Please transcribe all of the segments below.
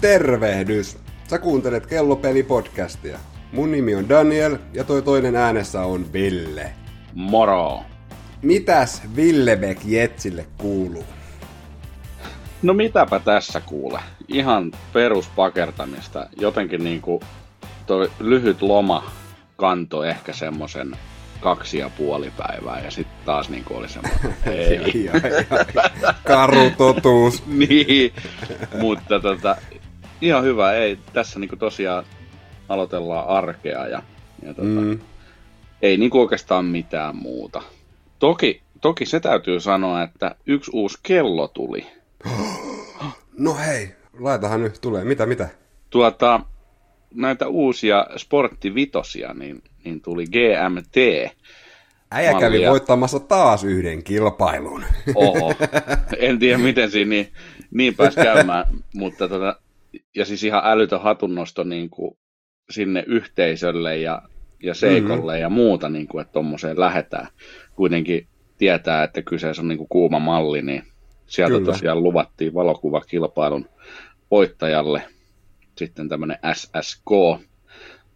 Tervehdys! Sä kuuntelet Kellopeli-podcastia. Mun nimi on Daniel ja toi toinen äänessä on Ville. Moro! Mitäs Villebek Jetsille kuuluu? No mitäpä tässä kuule. Ihan peruspakertamista. Jotenkin niinku toi lyhyt loma kantoi ehkä semmosen kaksi ja puoli päivää ja sitten taas niin oli semmoinen, ei. Karu totuus. niin, mutta tota, ihan hyvä, ei, tässä niin tosiaan aloitellaan arkea ja, ja tota, mm. ei niin oikeastaan mitään muuta. Toki, toki se täytyy sanoa, että yksi uusi kello tuli. No hei, laitahan nyt tulee. Mitä, mitä? Tuota, näitä uusia sporttivitosia, niin, niin tuli GMT. Äijä kävi mallia. voittamassa taas yhden kilpailun. Oho, en tiedä miten siinä niin, niin pääsi käymään, mutta tota, ja siis ihan älytön hatunnosto niin kuin sinne yhteisölle ja, ja seikolle mm-hmm. ja muuta, niin kuin, että tuommoiseen lähetään. Kuitenkin tietää, että kyseessä on niin kuin kuuma malli, niin sieltä Kyllä. tosiaan luvattiin valokuvakilpailun voittajalle sitten tämmöinen SSK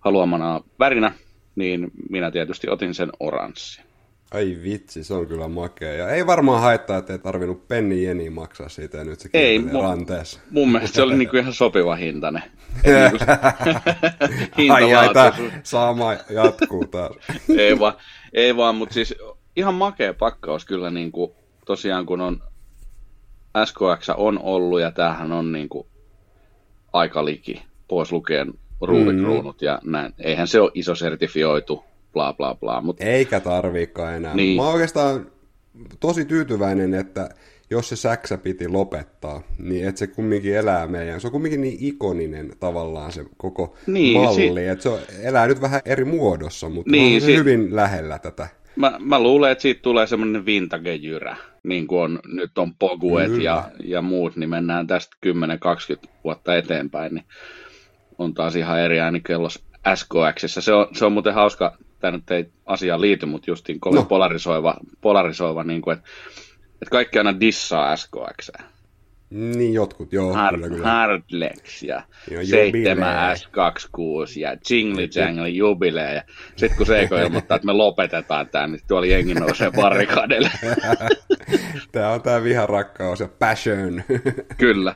haluamana värinä, niin minä tietysti otin sen oranssin. Ai vitsi, se on kyllä makea. Ja ei varmaan haittaa, että ei tarvinnut penni jeni maksaa siitä ja nyt se ei, mu- ranteessa. Mun mielestä se oli niinku ihan sopiva hintainen. hinta ai, ai, tää sama jatkuu taas. ei vaan, ei vaan mutta siis ihan makea pakkaus kyllä niinku, tosiaan kun on SKX on ollut ja tämähän on niinku aika liki, pois lukien ruuvikruunut mm. ja näin. Eihän se ole iso sertifioitu bla bla bla. Mutta... Eikä tarviikaan enää. Niin. Mä oon oikeastaan tosi tyytyväinen, että jos se säksä piti lopettaa, niin että se kumminkin elää meidän. Se on kumminkin niin ikoninen tavallaan se koko niin, malli, si- että se on, elää nyt vähän eri muodossa, mutta niin, on se si- hyvin lähellä tätä. Mä, mä luulen, että siitä tulee semmoinen vintage-jyrä, niin kuin on, nyt on Poguet ja, ja muut, niin mennään tästä 10-20 vuotta eteenpäin, niin on taas ihan eri ääni kellos SKX. Se on, se on muuten hauska, tämä nyt ei asiaan liity, mutta justiin kovin no. polarisoiva, polarisoiva niin kuin, että, että kaikki aina dissaa SKX. Niin jotkut, joo. Hard, kyllä, kyllä. Hardlex ja, ja 7 S26 ja Jingly Jangly Jubilee. Ja sitten kun Seiko ilmoittaa, että me lopetetaan tämä, niin tuolla jengi nousee barrikadelle. tämä on tämä viharakkaus ja passion. kyllä.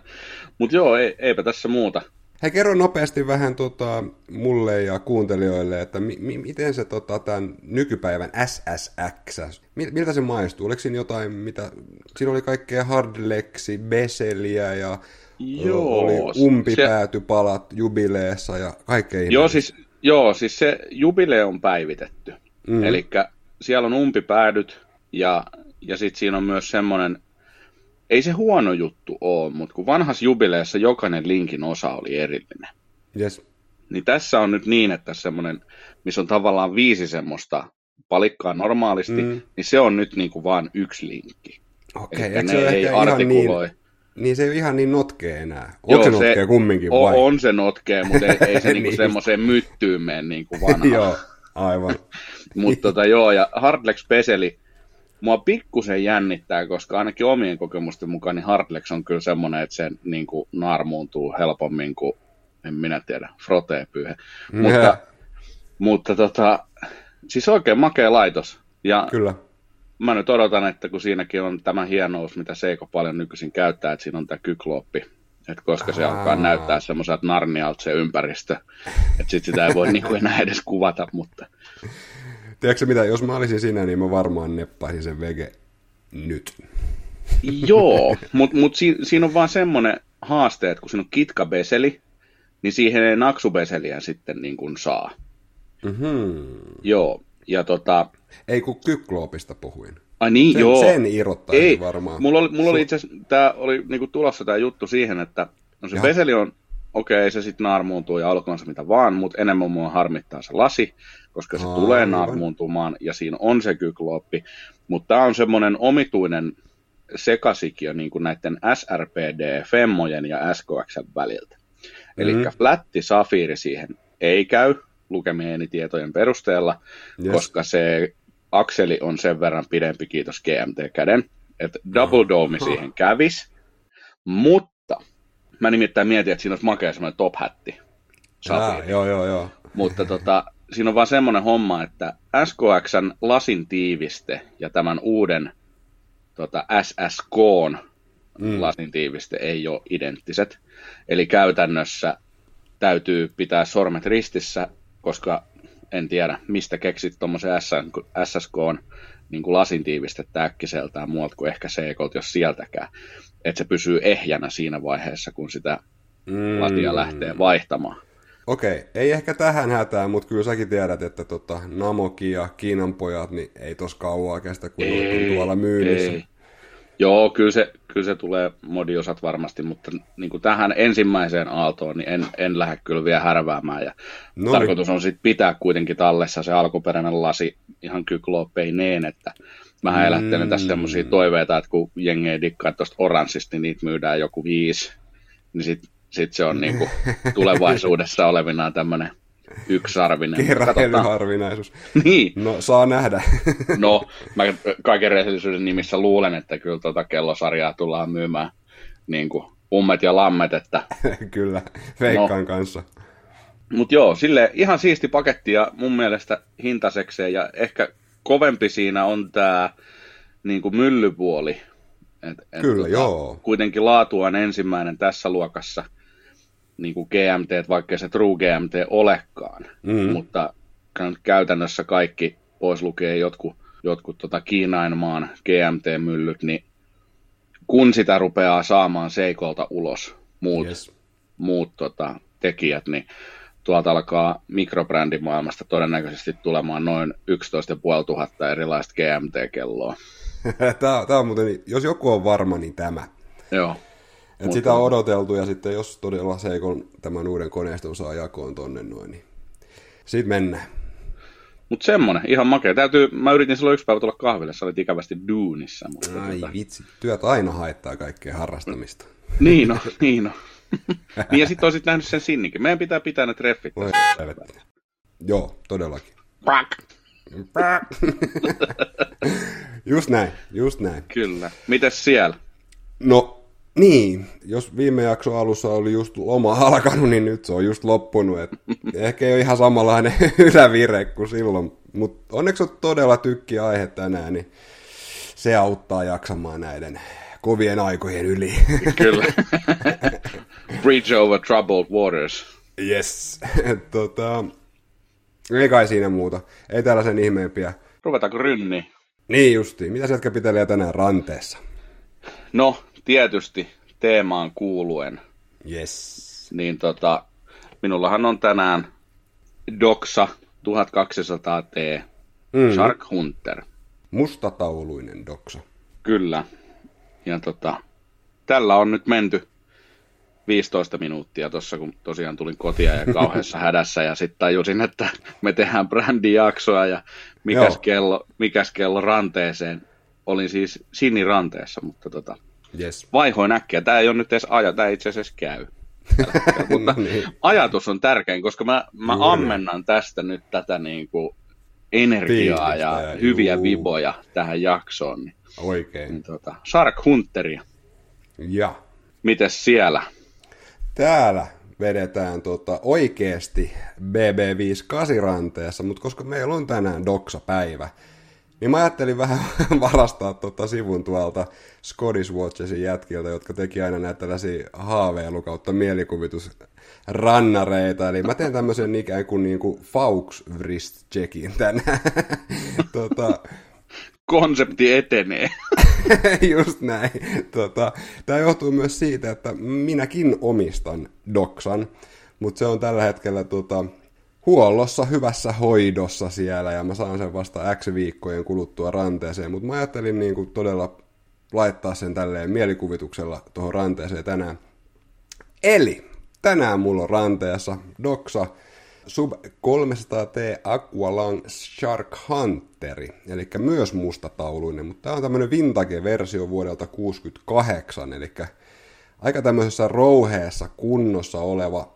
Mutta joo, ei, eipä tässä muuta. Hei, kerro nopeasti vähän tota, mulle ja kuuntelijoille, että mi- mi- miten se tota, tämän nykypäivän SSX, miltä se maistuu? Oliko siinä jotain, mitä, siinä oli kaikkea hardlexi, beseliä ja joo, oli umpipäätypalat se... jubileessa ja kaikkea Joo siis, joo, siis se jubilee on päivitetty. Mm. Eli siellä on umpipäädyt ja, ja sitten siinä on myös semmoinen ei se huono juttu ole, mutta kun vanhassa jubileessa jokainen linkin osa oli erillinen. Yes. Niin tässä on nyt niin, että semmoinen, missä on tavallaan viisi semmoista palikkaa normaalisti, mm. niin se on nyt niin kuin vaan yksi linkki. Okei, okay, ne se ei artikuloi. Niin, niin se ei ole ihan niin notkee enää. Onko se notkee kumminkin vai? On se notkee, mutta ei, ei se niinku niin. semmoiseen myttyyn mene niin kuin vanha. joo, aivan. mutta tota, joo, ja Hardlex Peseli, mua pikkusen jännittää, koska ainakin omien kokemusten mukaan niin Hardlex on kyllä semmoinen, että se niin kuin naarmuuntuu helpommin kuin, en minä tiedä, frotee-pyyhe. Mm. Mutta, mutta tota, siis oikein makea laitos. Ja kyllä. Mä nyt odotan, että kun siinäkin on tämä hienous, mitä Seiko paljon nykyisin käyttää, että siinä on tämä kykloppi, että koska se Aa. alkaa näyttää semmoiselta narnialta se ympäristö, että sit sitä ei voi niinku enää edes kuvata, mutta Tiedätkö mitä, jos mä olisin sinä, niin mä varmaan neppaisin sen vege nyt. Joo, mutta mut si, siinä on vaan semmoinen haaste, että kun siinä on kitkabeseli, niin siihen ei naksubeseliä sitten niin kuin saa. Mm-hmm. Joo, ja tota... Ei kun kykloopista puhuin. Ai niin, sen, joo. Sen irrottaisi ei, varmaan. Mulla oli, mulla oli itse asiassa, tää oli niinku tulossa tämä juttu siihen, että no se Jaha. beseli on, okei, okay, se sitten naarmuuntuu ja olkoon se mitä vaan, mutta enemmän mua harmittaa se lasi, koska se Aa, tulee naarmuuntumaan ja siinä on se kyklooppi. Mutta tämä on semmoinen omituinen sekasikio niin kuin näiden SRPD, Femmojen ja SKX väliltä. Eli mm-hmm. flätti safiiri siihen ei käy lukemieni tietojen perusteella, yes. koska se akseli on sen verran pidempi, kiitos GMT-käden, että Double Dome siihen kävis, mutta Mä nimittäin mietin, että siinä olisi makea semmoinen top-hätti. Jaa, joo, joo, joo. Mutta tota, siinä on vaan semmoinen homma, että SKXn lasin tiiviste ja tämän uuden tota, SSKn mm. lasin tiiviste ei ole identtiset. Eli käytännössä täytyy pitää sormet ristissä, koska en tiedä, mistä keksit tuommoisen SSK niin kuin lasin tiivistettä äkkiseltään muualta kuin ehkä CK, jos sieltäkään. Että se pysyy ehjänä siinä vaiheessa, kun sitä mm. latia lähtee vaihtamaan. Okei, ei ehkä tähän hätään, mutta kyllä säkin tiedät, että tota, Namoki ja Kiinan pojat, niin ei tos kauaa kestä, kun ei, on tuolla myynnissä. Ei. Joo, kyllä se, kyllä se tulee modiosat varmasti, mutta niin kuin tähän ensimmäiseen aaltoon niin en, en lähde kyllä vielä härväämään. Ja no tarkoitus on sitten pitää kuitenkin tallessa se alkuperäinen lasi ihan kyklopeineen, että mä mm. elättelen tässä semmoisia toiveita, että kun jengi ei dikkaa tuosta oranssista, niin niitä myydään joku viisi, niin sitten sit se on niin kuin tulevaisuudessa olevinaan tämmöinen yksarvinen. Kerranharvinaisuus. niin. No, saa nähdä. no, mä kaiken rehellisyyden nimissä luulen, että kyllä tuota kellosarjaa tullaan myymään niin kuin ummet ja lammet. Että... kyllä, Veikkaan no. kanssa. Mutta joo, sille ihan siisti paketti ja mun mielestä hintasekseen ja ehkä kovempi siinä on tämä niin kuin myllypuoli. Et, et Kyllä, tota, joo. Kuitenkin laatu on ensimmäinen tässä luokassa – niin kuin GMT, vaikka se True GMT olekaan, mm. mutta käytännössä kaikki pois lukee jotkut, jotkut tota Kiinainmaan GMT-myllyt, niin kun sitä rupeaa saamaan seikolta ulos muut, yes. muut tota, tekijät, niin tuolta alkaa mikrobrandimaailmasta todennäköisesti tulemaan noin 11 500 erilaista GMT-kelloa. tämä, tämä on muuten, jos joku on varma, niin tämä. Joo. Et Mutta... sitä on odoteltu ja sitten jos todella Seikon tämän uuden koneiston saa jakoon tonne noin, niin siitä mennään. Mutta semmonen, ihan makea. Täytyy, mä yritin silloin yksi päivä tulla kahville, sä olit ikävästi duunissa. Mutta Ai tota... vitsi, työt aina haittaa kaikkea harrastamista. niin on, niin on. niin ja sitten olisit nähnyt sen sinnikin. Meidän pitää pitää ne treffit. Joo, todellakin. just näin, just näin. Kyllä. Mites siellä? No, niin, jos viime jakso alussa oli just loma alkanut, niin nyt se on just loppunut. Et ehkä ei ole ihan samanlainen ylävire kuin silloin, mutta onneksi on todella tykki aihe tänään, niin se auttaa jaksamaan näiden kovien aikojen yli. Kyllä. Bridge over troubled waters. Yes. tota, ei kai siinä muuta. Ei täällä sen ihmeempiä. Ruvetaanko rynni? Niin justiin. Mitä sieltä pitelee tänään ranteessa? No, tietysti teemaan kuuluen. Yes. Niin tota, minullahan on tänään Doxa 1200T mm. Shark Hunter. Mustatauluinen Doxa. Kyllä. Ja tota, tällä on nyt menty 15 minuuttia tuossa, kun tosiaan tulin kotia ja kauheassa hädässä ja sitten tajusin, että me tehdään brändijaksoa ja mikäs kello, mikäs kello ranteeseen. Olin siis siniranteessa, mutta tota, Yes. Vaihoin äkkiä. Tämä ei ole nyt edes aja, tämä itse asiassa käy. Mutta no niin. ajatus on tärkein, koska mä, mä ammennan tästä nyt tätä niin kuin energiaa ja, ja hyviä juu. viboja tähän jaksoon. Niin, Oikein. Niin, tota, Shark Hunteria. Ja. Mites siellä? Täällä vedetään tota oikeasti BB5 ranteessa, mutta koska meillä on tänään Doksa-päivä, niin mä ajattelin vähän varastaa tota sivun tuolta Scottish Watchesin jätkiltä, jotka teki aina näitä tällaisia haaveilu kautta mielikuvitusrannareita. Eli mä teen tämmöisen ikään kuin, niin kuin Faux wrist checkin tänään. tota, Konsepti etenee. Just näin. Tota, tämä johtuu myös siitä, että minäkin omistan Doksan, mutta se on tällä hetkellä tota, huollossa, hyvässä hoidossa siellä ja mä saan sen vasta X viikkojen kuluttua ranteeseen, mutta mä ajattelin niin kuin todella laittaa sen tälleen mielikuvituksella tuohon ranteeseen tänään. Eli tänään mulla on ranteessa Doxa Sub 300T Aqualang Shark Hunteri, eli myös mustatauluinen, mutta tämä on tämmöinen vintage-versio vuodelta 68, eli aika tämmöisessä rouheessa kunnossa oleva.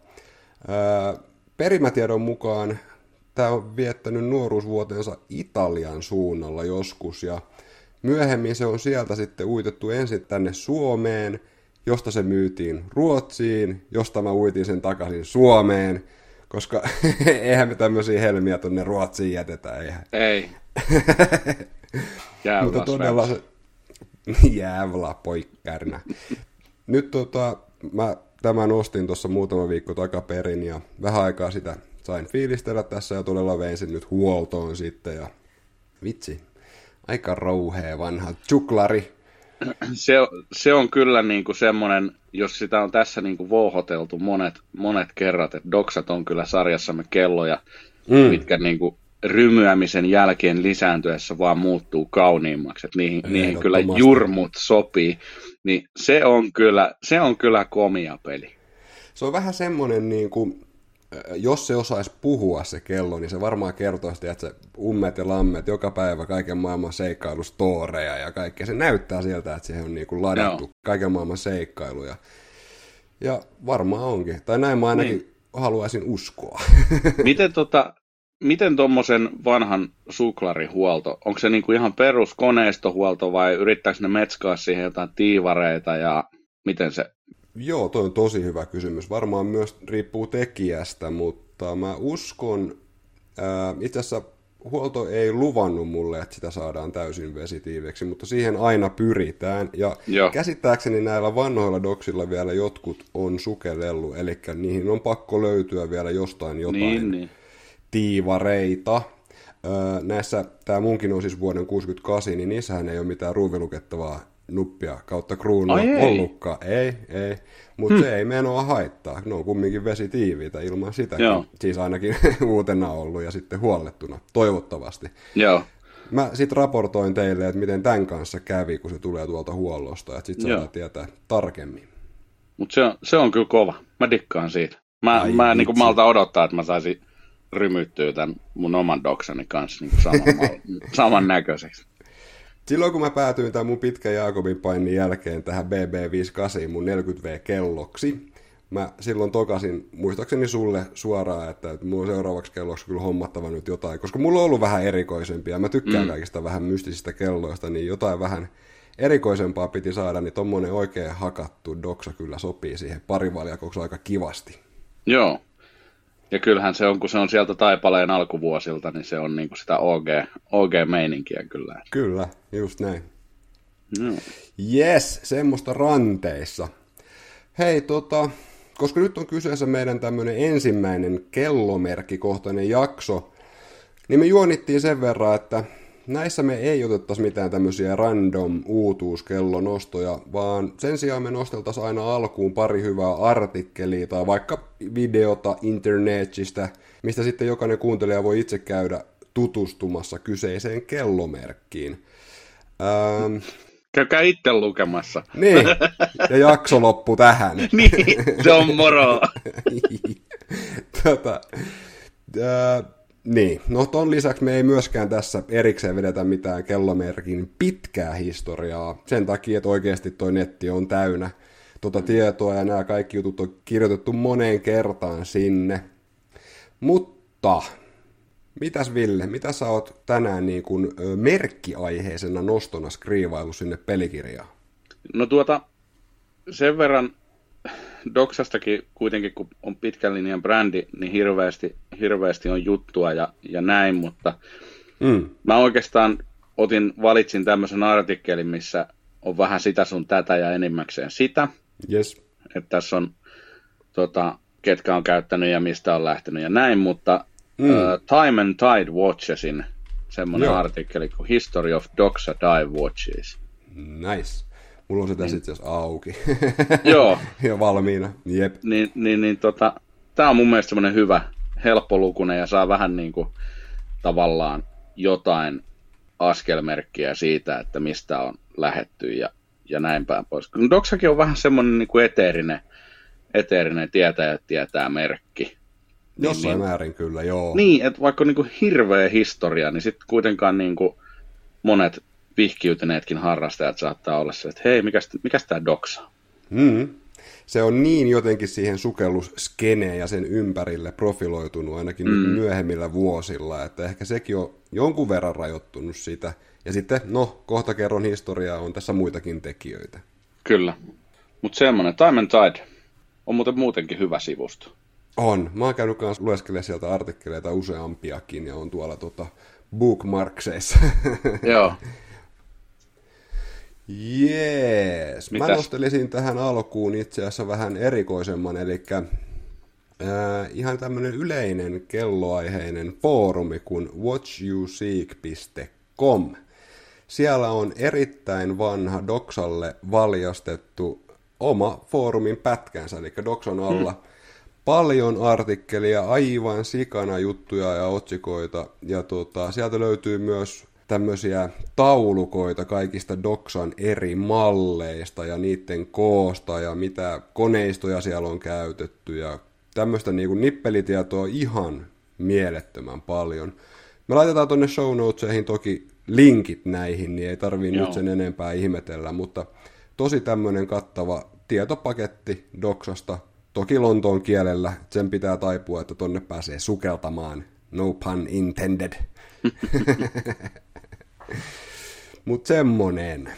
Öö, perimätiedon mukaan tämä on viettänyt nuoruusvuotensa Italian suunnalla joskus ja myöhemmin se on sieltä sitten uitettu ensin tänne Suomeen josta se myytiin Ruotsiin, josta mä uitin sen takaisin Suomeen, koska eihän me tämmöisiä helmiä tonne Ruotsiin jätetä, eihän. Ei. Mutta todella se... Jäävla poikkärnä. Nyt tota, mä tämän ostin tuossa muutama viikko takaperin ja vähän aikaa sitä sain fiilistellä tässä ja todella vein sen nyt huoltoon sitten ja vitsi, aika rouhea vanha chuklari. Se, se on kyllä niin kuin semmoinen, jos sitä on tässä niin kuin vouhoteltu monet, monet kerrat, että doksat on kyllä sarjassamme kelloja, mm. mitkä niin kuin rymyämisen jälkeen lisääntyessä vaan muuttuu kauniimmaksi, että niihin, niihin kyllä jurmut sopii, niin se on kyllä, se on kyllä komia peli. Se on vähän semmoinen, niin kuin, jos se osaisi puhua se kello, niin se varmaan kertoisi, että se ummet ja lammet joka päivä kaiken maailman seikkailustooreja ja kaikkea. Se näyttää sieltä, että siihen on niin kuin ladattu Joo. kaiken maailman seikkailuja. Ja varmaan onkin. Tai näin mä ainakin niin. haluaisin uskoa. Miten tota, miten tuommoisen vanhan suklarihuolto, onko se niinku ihan perus koneistohuolto vai yrittääkö ne metskaa siihen jotain tiivareita ja miten se? Joo, toi on tosi hyvä kysymys. Varmaan myös riippuu tekijästä, mutta mä uskon, ää, itse asiassa huolto ei luvannut mulle, että sitä saadaan täysin vesitiiveksi, mutta siihen aina pyritään. Ja Joo. käsittääkseni näillä vanhoilla doksilla vielä jotkut on sukellellut, eli niihin on pakko löytyä vielä jostain jotain. Niin, niin tiivareita. Öö, näissä, tämä munkin on siis vuoden 68, niin niissähän ei ole mitään ruuvilukettavaa nuppia kautta kruunua Ai ei. ollutkaan. Ei, ei. Mutta hmm. se ei menoa haittaa. Ne on kumminkin vesitiiviitä ilman sitä. Siis ainakin uutena ollut ja sitten huollettuna, toivottavasti. Joo. Mä sitten raportoin teille, että miten tämän kanssa kävi, kun se tulee tuolta huollosta, että sitten saadaan tietää tarkemmin. Mutta se on, se on kyllä kova. Mä dikkaan siitä. Mä, Ai, mä en niin malta odottaa, että mä saisin rymyttyy tämän mun oman doksani kanssa niin saman, saman näköiseksi. Silloin kun mä päätyin tämän mun pitkän Jaakobin painin jälkeen tähän BB58 mun 40V-kelloksi, mä silloin tokasin muistaakseni sulle suoraan, että, että mulla on seuraavaksi kelloksi kyllä hommattava nyt jotain, koska mulla on ollut vähän erikoisempia, mä tykkään mm. kaikista vähän mystisistä kelloista, niin jotain vähän erikoisempaa piti saada, niin tommonen oikein hakattu doksa kyllä sopii siihen parivaljakoksi aika kivasti. Joo, ja kyllähän se on, kun se on sieltä Taipaleen alkuvuosilta, niin se on niin kuin sitä OG, OG-meininkiä kyllä. Kyllä, just näin. No. Yes, semmoista ranteissa. Hei, tota, koska nyt on kyseessä meidän tämmöinen ensimmäinen kellomerkkikohtainen jakso, niin me juonittiin sen verran, että näissä me ei otettaisi mitään tämmöisiä random uutuuskellonostoja, vaan sen sijaan me nosteltaisiin aina alkuun pari hyvää artikkelia tai vaikka videota internetistä, mistä sitten jokainen kuuntelija voi itse käydä tutustumassa kyseiseen kellomerkkiin. Ähm, Käykää itse lukemassa. Niin, ja jakso loppu tähän. niin, se on moro. tota, äh, niin, no ton lisäksi me ei myöskään tässä erikseen vedetä mitään kellomerkin pitkää historiaa, sen takia, että oikeasti toi netti on täynnä tuota tietoa ja nämä kaikki jutut on kirjoitettu moneen kertaan sinne. Mutta, mitäs Ville, mitä sä oot tänään niin kuin merkkiaiheisena nostona skriivailu sinne pelikirjaan? No tuota, sen verran Doksastakin kuitenkin, kun on pitkän linjan brändi, niin hirveästi, hirveästi on juttua ja, ja näin, mutta mm. mä oikeastaan otin, valitsin tämmöisen artikkelin, missä on vähän sitä sun tätä ja enimmäkseen sitä. Yes. Että tässä on tota, ketkä on käyttänyt ja mistä on lähtenyt ja näin, mutta mm. uh, Time and Tide Watchesin semmoinen Joo. artikkeli kuin History of Doxa Dive Watches. Nice. Mulla on se tässä niin. itse asiassa auki. Joo. ja valmiina. Jep. Niin, niin, niin tota, tää on mun mielestä semmoinen hyvä, helppolukunen ja saa vähän niin kuin tavallaan jotain askelmerkkiä siitä, että mistä on lähetty ja, ja näin päin pois. Doksakin on vähän semmoinen niin kuin eteerinen, eteerinen tietäjä tietää merkki. Niin, Jossain niin, määrin kyllä, joo. Niin, että vaikka on niin kuin hirveä historia, niin sitten kuitenkaan niin kuin monet vihkiytyneetkin harrastajat saattaa olla se, että hei, mikäs, mikäs tämä doksa? Mm. Se on niin jotenkin siihen sukellusskeneen ja sen ympärille profiloitunut ainakin mm. myöhemmillä vuosilla, että ehkä sekin on jonkun verran rajoittunut sitä. Ja sitten, no, kohta kerron historiaa, on tässä muitakin tekijöitä. Kyllä. Mutta semmoinen, Time and Tide on muuten muutenkin hyvä sivusto. On. Mä oon käynyt kanssa lueskelemaan sieltä artikkeleita useampiakin ja on tuolla tota bookmarkseissa. Joo. Jees. Mä nostelisin tähän alkuun itse asiassa vähän erikoisemman, eli äh, ihan tämmöinen yleinen kelloaiheinen foorumi kuin watchyousseek.com. Siellä on erittäin vanha Doksalle valjastettu oma foorumin pätkänsä, eli Dokson alla hmm. paljon artikkelia, aivan sikana juttuja ja otsikoita, ja tota, sieltä löytyy myös tämmöisiä taulukoita kaikista Doksan eri malleista ja niiden koosta ja mitä koneistoja siellä on käytetty ja tämmöistä niin kuin nippelitietoa ihan mielettömän paljon. Me laitetaan tuonne show notesihin toki linkit näihin, niin ei tarvii nyt sen enempää ihmetellä, mutta tosi tämmöinen kattava tietopaketti Doksasta, toki Lontoon kielellä, sen pitää taipua, että tonne pääsee sukeltamaan, no pun intended. Mutta semmonen.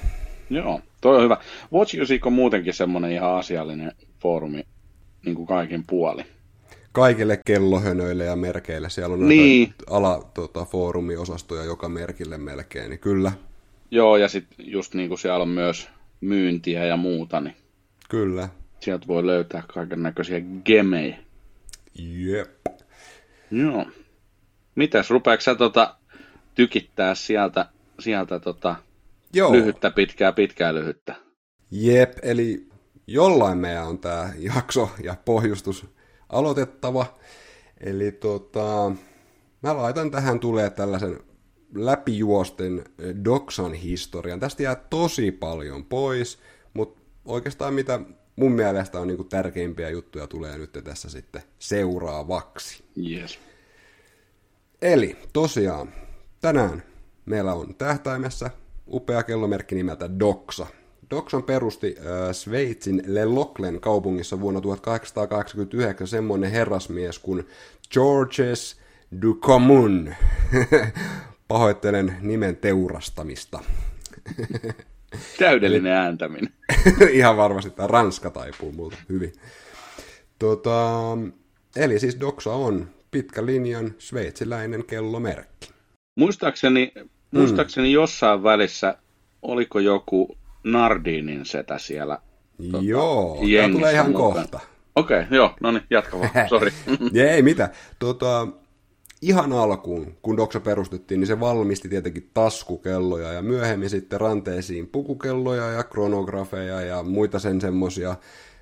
Joo, toi on hyvä. Watch Music on muutenkin semmonen ihan asiallinen foorumi, niin kuin kaikin puoli. Kaikille kellohönöille ja merkeille. Siellä on niin. ala tota, foorumiosastoja joka merkille melkein, niin kyllä. Joo, ja sitten just niin kuin siellä on myös myyntiä ja muuta, niin Kyllä. Sieltä voi löytää kaiken näköisiä gemejä. Jep. Joo. Mitäs, rupeeko sä tota, tykittää sieltä, sieltä tota, Joo. lyhyttä, pitkää, pitkää, lyhyttä? Jep, eli jollain meidän on tämä jakso ja pohjustus aloitettava. Eli tota, mä laitan tähän tulee tällaisen läpijuosten Doxan historian. Tästä jää tosi paljon pois, mutta oikeastaan mitä mun mielestä on niin tärkeimpiä juttuja tulee nyt tässä sitten seuraavaksi. Yes. Eli tosiaan tänään meillä on tähtäimessä upea kellomerkki nimeltä Doxa. Doxan perusti äh, Sveitsin Le Loclen kaupungissa vuonna 1889 semmoinen herrasmies kuin Georges Ducomun. Pahoittelen nimen teurastamista. Täydellinen ääntäminen. ihan varmasti tämä ranska taipuu multa hyvin. Tota, eli siis Doxa on pitkä linjan sveitsiläinen kellomerkki. Muistaakseni, mm. muistaakseni jossain välissä, oliko joku Nardinin setä siellä? Tota, joo, tämä tulee ihan mukaan. kohta. Okei, okay, joo, no niin, jatka vaan, sori. Ei mitä, tota, ihan alkuun, kun Doxa perustettiin, niin se valmisti tietenkin taskukelloja ja myöhemmin sitten ranteisiin pukukelloja ja kronografeja ja muita sen semmosia.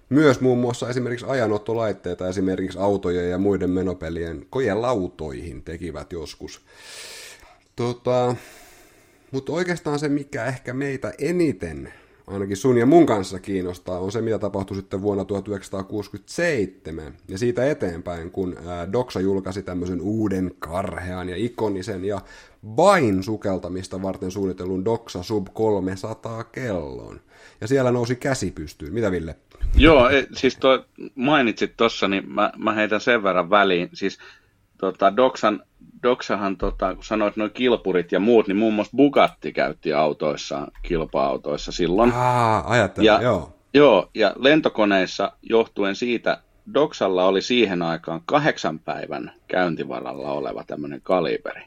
Myös muun muassa esimerkiksi ajanottolaitteita esimerkiksi autojen ja muiden menopelien kojelautoihin tekivät joskus. Tota, mutta oikeastaan se, mikä ehkä meitä eniten ainakin sun ja mun kanssa kiinnostaa, on se, mitä tapahtui sitten vuonna 1967 ja siitä eteenpäin, kun Doxa julkaisi tämmöisen uuden karhean ja ikonisen ja vain sukeltamista varten suunnitellun Doxa Sub 300 kellon. Ja siellä nousi käsi pystyyn. Mitä Ville? Joo, siis toi, mainitsit tuossa, niin mä, mä heitän sen verran väliin. Siis tota, Doxan Doksahan, tota, kun sanoit noin kilpurit ja muut, niin muun muassa Bugatti käytti autoissa, kilpa-autoissa silloin. Ah, ajattelin, ja, joo. Joo, ja lentokoneissa johtuen siitä, Doksalla oli siihen aikaan kahdeksan päivän käyntivaralla oleva tämmöinen kaliberi.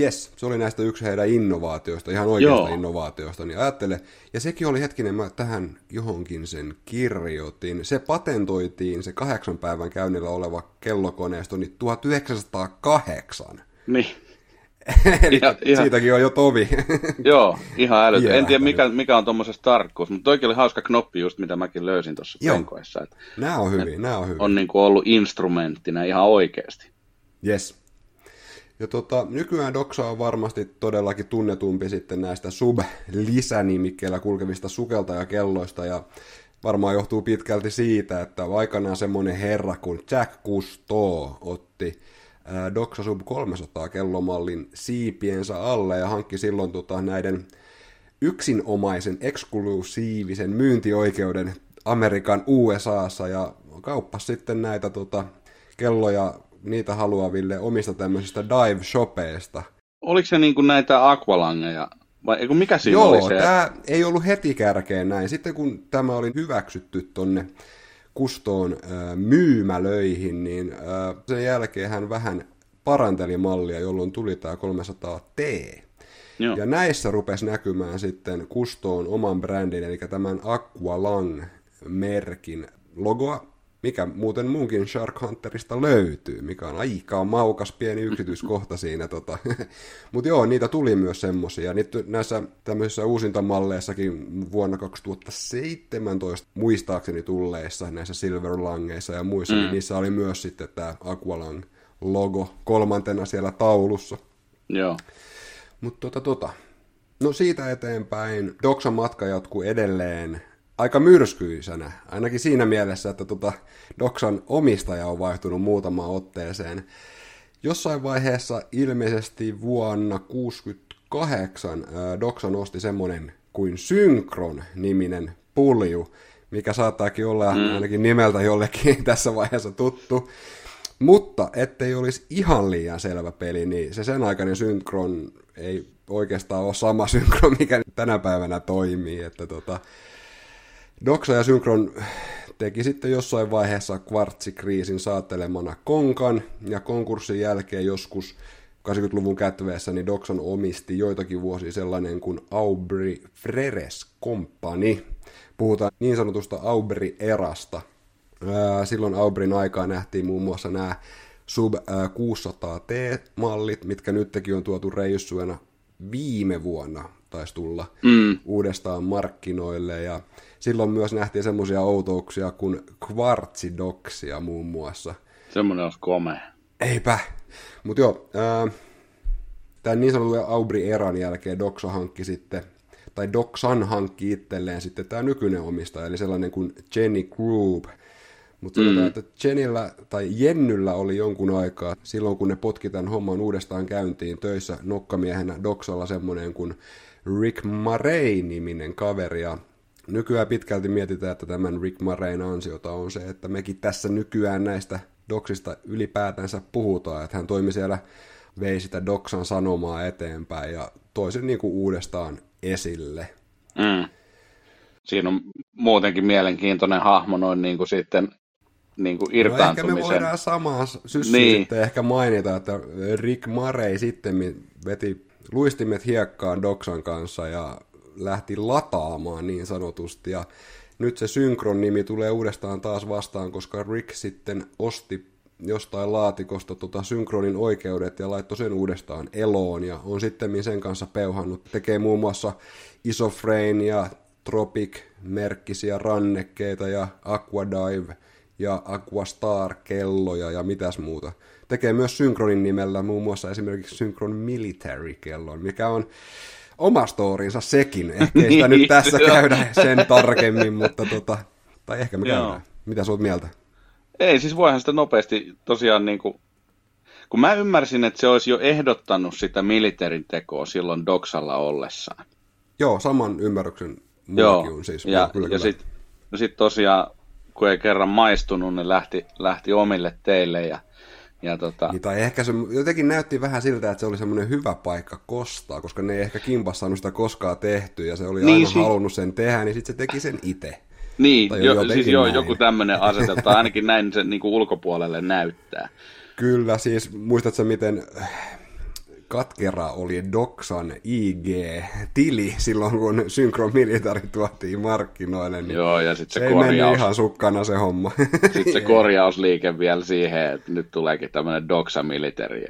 Yes, se oli näistä yksi heidän innovaatioista, ihan oikeasta Joo. innovaatioista, niin ajattele, ja sekin oli hetkinen, mä tähän johonkin sen kirjoitin, se patentoitiin, se kahdeksan päivän käynnillä oleva kellokoneisto, niin 1908. Niin. Eli ihan, siitäkin on jo tovi. Joo, ihan älytö. En tiedä mikä, mikä on tuommoisessa tarkkuus, mutta toikin oli hauska knoppi just, mitä mäkin löysin tuossa penkoissa. Nämä on hyvin, nämä on hyvin. On niin kuin ollut instrumenttina ihan oikeasti. Yes. Ja tota, nykyään Doxa on varmasti todellakin tunnetumpi sitten näistä sub-lisänimikkeillä kulkevista sukeltajakelloista ja varmaan johtuu pitkälti siitä, että aikanaan semmoinen herra kuin Jack Cousteau otti Doxa Sub 300 kellomallin siipiensä alle ja hankki silloin tota, näiden yksinomaisen eksklusiivisen myyntioikeuden Amerikan USAssa ja kauppasi sitten näitä tota, kelloja niitä haluaville omista tämmöisistä dive-shopeista. Oliko se niin kuin näitä aqualangeja Vai mikä siinä Joo, oli se? tämä ei ollut heti kärkeen näin. Sitten kun tämä oli hyväksytty tonne Kustoon äh, myymälöihin, niin äh, sen jälkeen hän vähän paranteli mallia, jolloin tuli tämä 300T. Joo. Ja näissä rupesi näkymään sitten Kustoon oman brändin, eli tämän Aqualang-merkin logoa, mikä muuten muunkin Shark Hunterista löytyy, mikä on aika maukas pieni yksityiskohta siinä. Tota. Mutta joo, niitä tuli myös semmosia. Nyt näissä tämmöisissä uusintamalleissakin vuonna 2017 muistaakseni tulleissa näissä Silverlangeissa ja muissa, niin mm. niin niissä oli myös sitten tämä Aqualang logo kolmantena siellä taulussa. Joo. Mutta tota, tota. No siitä eteenpäin Doksan matka jatkuu edelleen aika myrskyisenä, ainakin siinä mielessä, että tota, Doksan omistaja on vaihtunut muutamaan otteeseen. Jossain vaiheessa ilmeisesti vuonna 1968 Doksan osti semmonen kuin Synkron-niminen pulju, mikä saattaakin olla mm. ainakin nimeltä jollekin tässä vaiheessa tuttu. Mutta ettei olisi ihan liian selvä peli, niin se sen aikainen Synkron ei oikeastaan ole sama Synkron, mikä tänä päivänä toimii. Että tota, Doxa ja Synkron teki sitten jossain vaiheessa kvartsikriisin saattelemana konkan, ja konkurssin jälkeen joskus 80-luvun kätveessä niin Doxon omisti joitakin vuosia sellainen kuin Aubrey Freres Company. Puhutaan niin sanotusta Aubrey-erasta. Silloin Aubreyn aikaa nähtiin muun muassa nämä Sub 600T-mallit, mitkä nytkin on tuotu reissuena viime vuonna taisi tulla mm. uudestaan markkinoille. Ja silloin myös nähtiin semmoisia outouksia kuin kvartsidoksia muun muassa. Semmoinen olisi komea. Eipä. Mutta joo, tämän niin sanotun Aubry-eran jälkeen Doxa hankki sitten, tai Doxan hankki itselleen sitten tämä nykyinen omistaja, eli sellainen kuin Jenny Group. Mutta mm. sanotaan, että Jenillä tai Jennyllä oli jonkun aikaa, silloin kun ne potki tämän homman uudestaan käyntiin töissä nokkamiehenä Doxalla semmoinen kuin Rick Marey-niminen kaveri, ja nykyään pitkälti mietitään, että tämän Rick Marein ansiota on se, että mekin tässä nykyään näistä doksista ylipäätänsä puhutaan, että hän toimi siellä, vei sitä doksan sanomaa eteenpäin ja toi sen niin kuin uudestaan esille. Mm. Siinä on muutenkin mielenkiintoinen hahmo noin niin kuin sitten niin kuin irtaantumisen. No ehkä me voidaan samaa syssyä niin. sitten ehkä mainita, että Rick Marey sitten veti luistimet hiekkaan Doksan kanssa ja lähti lataamaan niin sanotusti. Ja nyt se Synkron nimi tulee uudestaan taas vastaan, koska Rick sitten osti jostain laatikosta tota Synkronin oikeudet ja laittoi sen uudestaan eloon ja on sitten sen kanssa peuhannut. Tekee muun muassa Isofrain ja Tropic-merkkisiä rannekkeita ja Aquadive ja Aquastar-kelloja ja mitäs muuta. Tekee myös Synkronin nimellä muun muassa esimerkiksi Synkron Military-kellon, mikä on oma storinsa sekin. Ehkä ei sitä nyt niin, tässä käydä sen tarkemmin, mutta tota, tai ehkä me käydään. Mitä sä oot mieltä? Ei, siis voihan sitä nopeasti tosiaan niin kuin, kun mä ymmärsin, että se olisi jo ehdottanut sitä militerin tekoa silloin Doksalla ollessaan. Joo, saman ymmärryksen Joo, on siis. Ja, kyllä, ja sitten sit tosiaan, kun ei kerran maistunut, ne lähti, lähti omille teille ja ja tota... niin, tai ehkä se jotenkin näytti vähän siltä, että se oli semmoinen hyvä paikka kostaa, koska ne ei ehkä kimpas saanut sitä koskaan tehty, ja se oli niin, aina si- halunnut sen tehdä, niin sitten se teki sen itse. Niin, jo, siis joo, joku tämmöinen asetelta, ainakin näin se niin kuin ulkopuolelle näyttää. Kyllä, siis muistatko miten katkera oli Doxan IG-tili silloin, kun Synchro Military tuotiin markkinoille. Niin Joo, ja sitten se, se korjaus... ihan sukkana se homma. Sitten se korjausliike vielä siihen, että nyt tuleekin tämmöinen Doxa Military.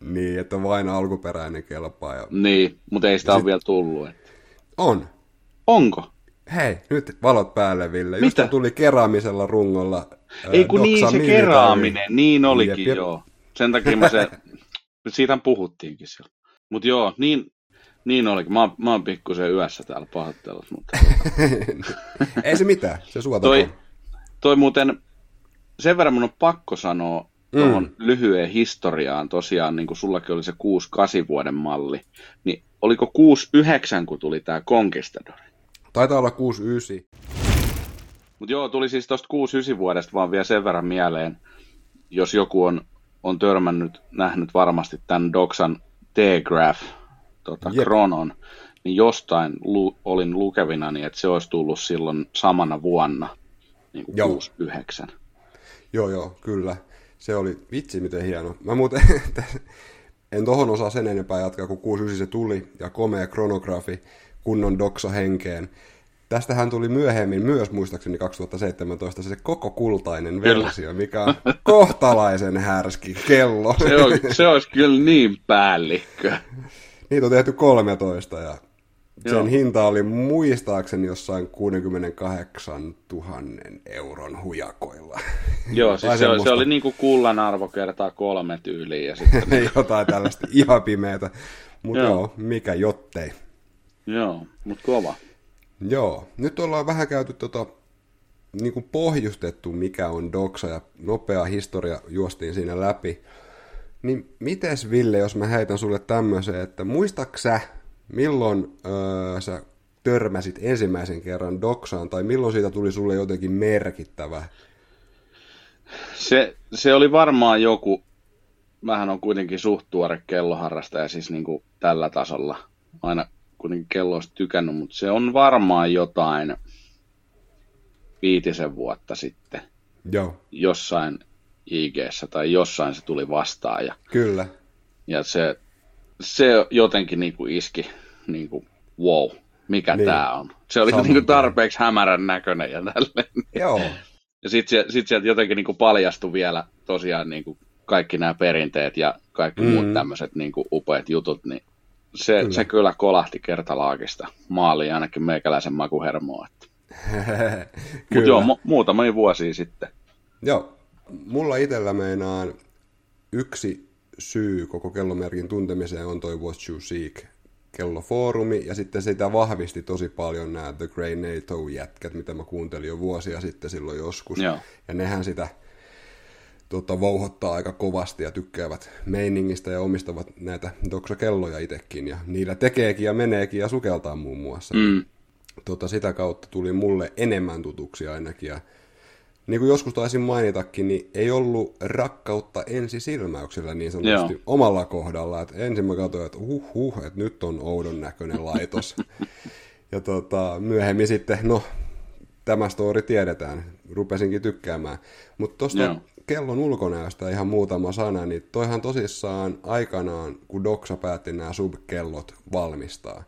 Niin, että vain alkuperäinen kelpaa. Ja... Niin, mutta ei sitä sit... ole vielä tullut. Että... On. Onko? Hei, nyt valot päälle, Ville. Mitä? Just tuli keräämisellä rungolla. Ei kun niin, se military. keraaminen. Niin olikin, jep, jep. joo. Sen takia mä se siitä puhuttiinkin silloin. Mutta joo, niin, niin olikin. Mä, mä oon pikkusen yössä täällä pahoittelussa. Mutta... Ei se mitään, se suota toi, toi muuten, sen verran mun on pakko sanoa mm. tuohon lyhyeen historiaan, tosiaan niin kuin sullakin oli se 6-8 vuoden malli, niin oliko 6-9, kun tuli tämä Conquistador? Taitaa olla 6-9. Mutta joo, tuli siis tuosta 6-9 vuodesta vaan vielä sen verran mieleen, jos joku on on törmännyt, nähnyt varmasti tämän Doxan T-Graph tota, Kronon, niin jostain lu, olin lukevina, niin että se olisi tullut silloin samana vuonna, niin kuin joo. 69. Joo, joo, kyllä. Se oli vitsi miten hieno. Mä muuten, en tohon osaa sen enempää jatkaa, kun 69 se tuli, ja komea kronografi, kunnon doksa henkeen. Tästähän tuli myöhemmin myös muistaakseni 2017 se koko kultainen kyllä. versio, mikä on kohtalaisen härski kello. Se, on, se olisi kyllä niin päällikkö. Niitä on tehty 13 ja sen Joo. hinta oli muistaakseni jossain 68 000 euron hujakoilla. Joo, siis se, oli, se oli niin kuin kullan arvo kertaa kolme tyyliä. Ja sitten... Jotain tällaista ihan pimeätä. Mutta joo. joo, mikä jottei. Joo, mutta kova. Joo, nyt ollaan vähän käyty tota, niin kuin pohjustettu, mikä on Doxa ja nopea historia juostiin siinä läpi. Niin mites Ville, jos mä heitän sulle tämmöisen, että muistaksä, milloin öö, sä törmäsit ensimmäisen kerran Doksaan, tai milloin siitä tuli sulle jotenkin merkittävä? Se, se oli varmaan joku, vähän on kuitenkin suht tuore kelloharrastaja, siis niin kuin tällä tasolla. Aina kuitenkin kelloista tykännyt, mutta se on varmaan jotain viitisen vuotta sitten. Joo. Jossain ig tai jossain se tuli vastaan. Ja, Kyllä. Ja se, se jotenkin niin kuin iski, niin kuin, wow, mikä niin. tämä on. Se oli niin kuin tarpeeksi hämärän näköinen ja tälleen. Joo. Ja sitten sit sieltä jotenkin niin kuin paljastui vielä tosiaan niin kuin kaikki nämä perinteet ja kaikki mm. muut tämmöiset niin kuin upeat jutut, niin se kyllä. se kyllä kolahti kertalaakista maaliin ainakin meikäläisen makuhermoa. Mutta joo, mu- muutama vuosi sitten. Joo, mulla itsellä meinaan yksi syy koko kellomerkin tuntemiseen on toi What You Seek kellofoorumi, ja sitten sitä vahvisti tosi paljon nämä The Grey NATO-jätkät, mitä mä kuuntelin jo vuosia sitten silloin joskus. Joo. Ja nehän sitä tota, vouhottaa aika kovasti ja tykkäävät meiningistä ja omistavat näitä doksakelloja itsekin. Ja niillä tekeekin ja meneekin ja sukeltaa muun muassa. Mm. Tota, sitä kautta tuli mulle enemmän tutuksi ainakin. Ja niin kuin joskus taisin mainitakin, niin ei ollut rakkautta ensisilmäyksellä niin sanotusti Joo. omalla kohdalla. Et ensin mä katsoin, että huh, huh että nyt on oudon näköinen laitos. ja tota, myöhemmin sitten, no, tämä story tiedetään, rupesinkin tykkäämään. Mutta tuosta kellon ulkonäöstä ihan muutama sana, niin toihan tosissaan aikanaan, kun Doxa päätti nämä subkellot valmistaa,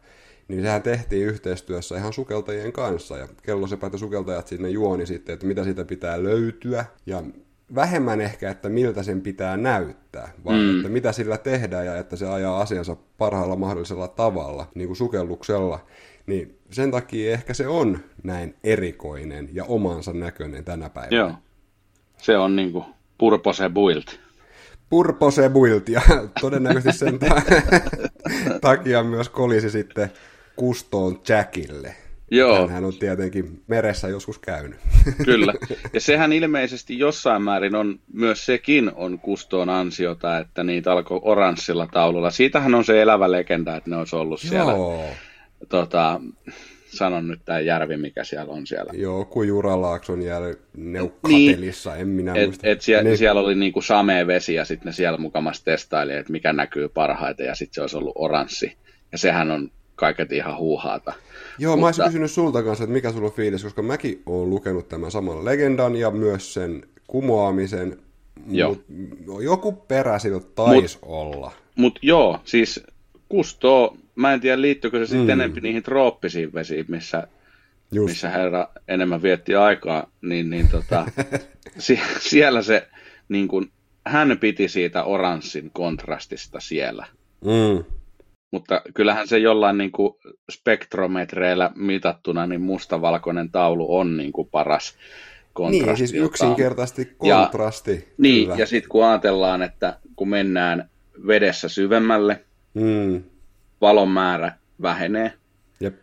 niin sehän tehtiin yhteistyössä ihan sukeltajien kanssa, ja kellosepät ja sukeltajat sinne juoni sitten, että mitä siitä pitää löytyä, ja vähemmän ehkä, että miltä sen pitää näyttää, vaan mm. että mitä sillä tehdään ja että se ajaa asiansa parhaalla mahdollisella tavalla, niin kuin sukelluksella. Niin sen takia ehkä se on näin erikoinen ja omansa näköinen tänä päivänä. Joo. Se on niin kuin purpose build. Purpose build, ja todennäköisesti sen takia myös kolisi sitten kustoon Jackille. Joo. Hän on tietenkin meressä joskus käynyt. Kyllä. Ja sehän ilmeisesti jossain määrin on, myös sekin on kustoon ansiota, että niitä alkoi oranssilla taululla. Siitähän on se elävä legenda, että ne olisi ollut siellä Joo. Tota, sanon nyt tämä järvi, mikä siellä on siellä. Joo, Kujuralaakson järvi Neukkatelissa, niin, en minä et, muista. Et siellä, niin. siellä oli niinku samea vesi ja sitten ne siellä mukamassa testaili, että mikä näkyy parhaiten ja sitten se olisi ollut oranssi. Ja sehän on kaiket ihan huuhaata. Joo, Mutta... mä olisin kysynyt sulta kanssa, että mikä sulla on fiilis, koska mäkin olen lukenut tämän saman legendan ja myös sen kumoamisen, joo. Mut joku perä siitä taisi mut, olla. Mutta joo, siis Kusto mä en tiedä liittyykö se sitten mm. enemmän niihin trooppisiin vesiin, missä, missä herra enemmän vietti aikaa, niin, niin tota, sie, siellä se, niin kun, hän piti siitä oranssin kontrastista siellä. Mm. Mutta kyllähän se jollain niin kuin spektrometreillä mitattuna, niin mustavalkoinen taulu on niin kuin paras kontrasti. Niin, siis yksinkertaisesti kontrasti. Ja, niin, ja sitten kun ajatellaan, että kun mennään vedessä syvemmälle, mm valon määrä vähenee. Jep.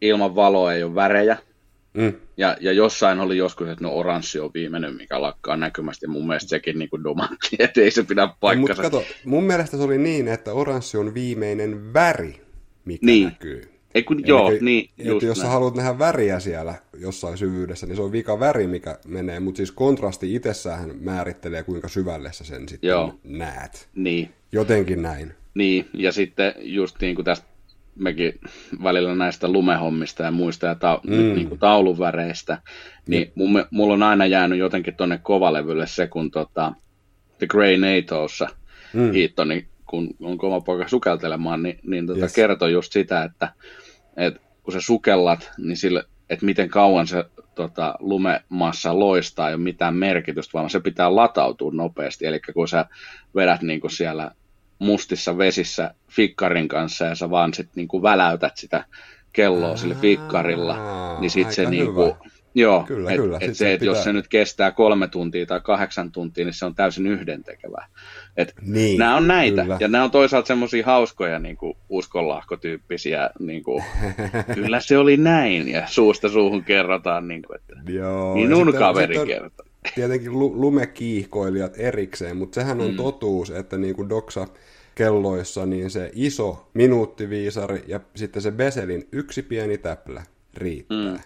Ilman valoa ei ole värejä. Mm. Ja, ja jossain oli joskus, että no oranssi on viimeinen, mikä lakkaa näkymästi. Ja mun mielestä sekin niin kuin domantti, että ei se pidä paikkansa. Mutta kato, mun mielestä se oli niin, että oranssi on viimeinen väri, mikä niin. näkyy. Ei kun, joo, niin, just jos näin. sä haluat nähdä väriä siellä jossain syvyydessä, niin se on vika väri, mikä menee, mutta siis kontrasti itsessään määrittelee, kuinka syvälle sä sen sitten joo. näet. Niin. Jotenkin näin. Niin, ja sitten just niin kuin tästä mekin välillä näistä lumehommista ja muista ja ta- mm. niin kuin taulunväreistä, niin mm. mulla on aina jäänyt jotenkin tuonne kovalevylle se, kun tota, The Grey NATOssa mm. Hiittoni, kun on kova poika sukeltelemaan, niin, niin tota yes. kertoi just sitä, että, että kun sä sukellat, niin sille, että miten kauan se tota, lumemassa loistaa, ei ole mitään merkitystä, vaan se pitää latautua nopeasti. Eli kun sä vedät niin kuin siellä mustissa vesissä fikkarin kanssa ja sä vaan sit niin kuin väläytät sitä kelloa sille fikkarilla, niin sitten se niin kuin, Joo, kyllä, et, kyllä. Et se, että pitää... jos se nyt kestää kolme tuntia tai kahdeksan tuntia, niin se on täysin yhdentekevää. Et niin, nämä on näitä, kyllä. ja nämä on toisaalta semmoisia hauskoja niin kuin uskonlahkotyyppisiä, niin kuin, kyllä se oli näin, ja suusta suuhun kerrotaan, niin kuin, että Joo, minun kaveri sitten, kertoo. Tietenkin lumekiihkoilijat erikseen, mutta sehän on mm. totuus, että niin kuin Doksa kelloissa, niin se iso minuuttiviisari ja sitten se Beselin yksi pieni täplä riittää. Mm.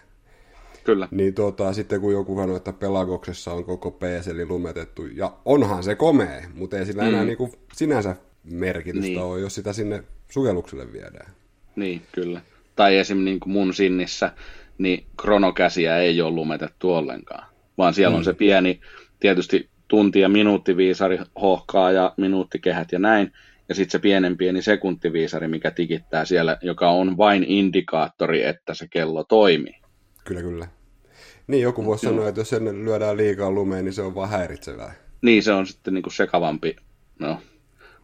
Kyllä. Niin tota, sitten kun joku sanoo, että Pelagoksessa on koko PSL lumetettu, ja onhan se komea, mutta ei sillä mm. enää niin kuin sinänsä merkitystä niin. ole, jos sitä sinne sukellukselle viedään. Niin, kyllä. Tai esim. Niin kuin mun sinnissä, niin kronokäsiä ei ole lumetettu ollenkaan, vaan siellä mm. on se pieni, tietysti tunti- ja minuuttiviisari hohkaa ja minuuttikehät ja näin, ja sitten se pienen pieni sekuntiviisari, mikä tikittää siellä, joka on vain indikaattori, että se kello toimii. Kyllä, kyllä. Niin, joku voisi sanoa, että jos sen lyödään liikaa lumeen, niin se on vaan häiritsevää. Niin, se on sitten niinku sekavampi. No,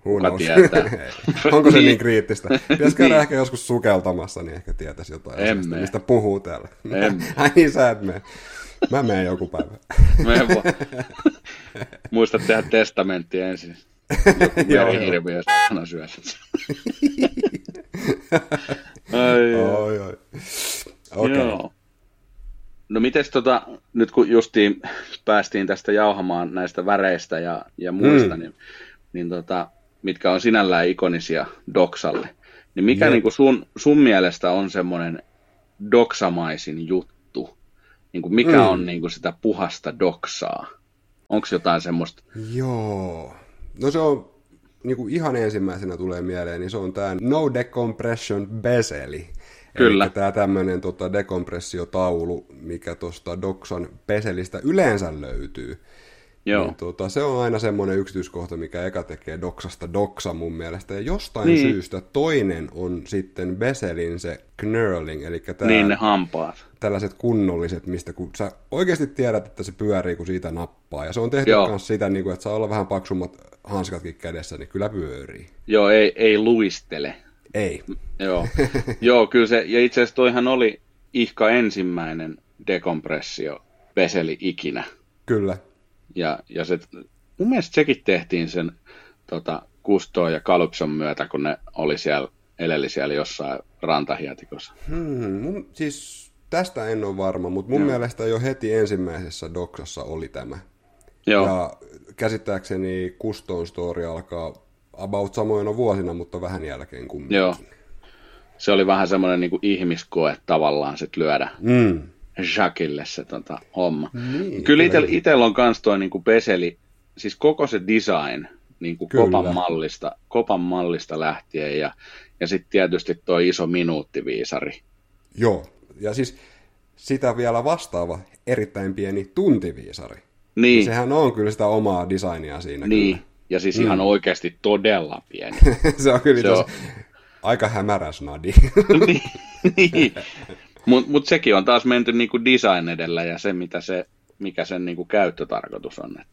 kuka Onko se niin. niin kriittistä? Pitäisi käydä niin. ehkä joskus sukeltamassa, niin ehkä tietäisi jotain asiasta, mistä puhuu täällä. Ai niin, sä et mene. Mä menen joku päivä. Muista tehdä testamentti ensin. Joku hirviö sana syö Ai, oi, oi. Okay. No mites tota, nyt kun justiin päästiin tästä jauhamaan näistä väreistä ja, ja muista, mm. niin, niin tota, mitkä on sinällään ikonisia Doksalle, niin mikä niin kuin sun, sun mielestä on semmoinen doksamaisin juttu? Niin kuin mikä mm. on niin kuin sitä puhasta doksaa? Onko jotain semmoista? Joo. No se on niin kuin ihan ensimmäisenä tulee mieleen, niin se on tämä No Decompression Bezeli. Kyllä. Eli tämä tämmöinen tota, dekompressiotaulu, mikä tuosta Doksan peselistä yleensä löytyy. Joo. Niin, tota, se on aina semmoinen yksityiskohta, mikä eka tekee Doksasta Doksa mun mielestä. Ja jostain niin. syystä toinen on sitten Beselin se knurling, eli tää, niin ne hampaat. Tällaiset kunnolliset, mistä kun sä oikeasti tiedät, että se pyörii, kun siitä nappaa. Ja se on tehty myös sitä, niin kuin, että saa olla vähän paksummat hanskatkin kädessä, niin kyllä pyörii. Joo, ei, ei luistele. Ei. Joo, Joo kyllä se, ja itse asiassa toihan oli ihka ensimmäinen dekompressio peseli ikinä. Kyllä. Ja, ja se, mun mielestä sekin tehtiin sen tota, Kustoa ja Kalypson myötä, kun ne oli siellä, eleli siellä jossain rantahietikossa. Hmm, mun, siis tästä en ole varma, mutta mun Joo. mielestä jo heti ensimmäisessä doksassa oli tämä. Joo. Ja käsittääkseni Kuston story alkaa about samoina vuosina, mutta vähän jälkeen kumminkin. Joo. Se oli vähän semmoinen niin kuin ihmiskoe tavallaan sit lyödä mm. Jacquille se tota, homma. Niin, kyllä itsellä itel on kans toi niin kuin peseli, siis koko se design niin kuin kopan, mallista, kopan mallista lähtien ja, ja sitten tietysti tuo iso minuuttiviisari. Joo, ja siis sitä vielä vastaava erittäin pieni tuntiviisari. Niin. sehän on kyllä sitä omaa designia siinä. Niin, kyllä. Ja siis mm. ihan oikeasti todella pieni. se on kyllä se on... aika hämärä snadi. niin, niin. Mutta mut sekin on taas menty niinku design edellä ja se, mitä se, mikä sen niinku käyttötarkoitus on. Et,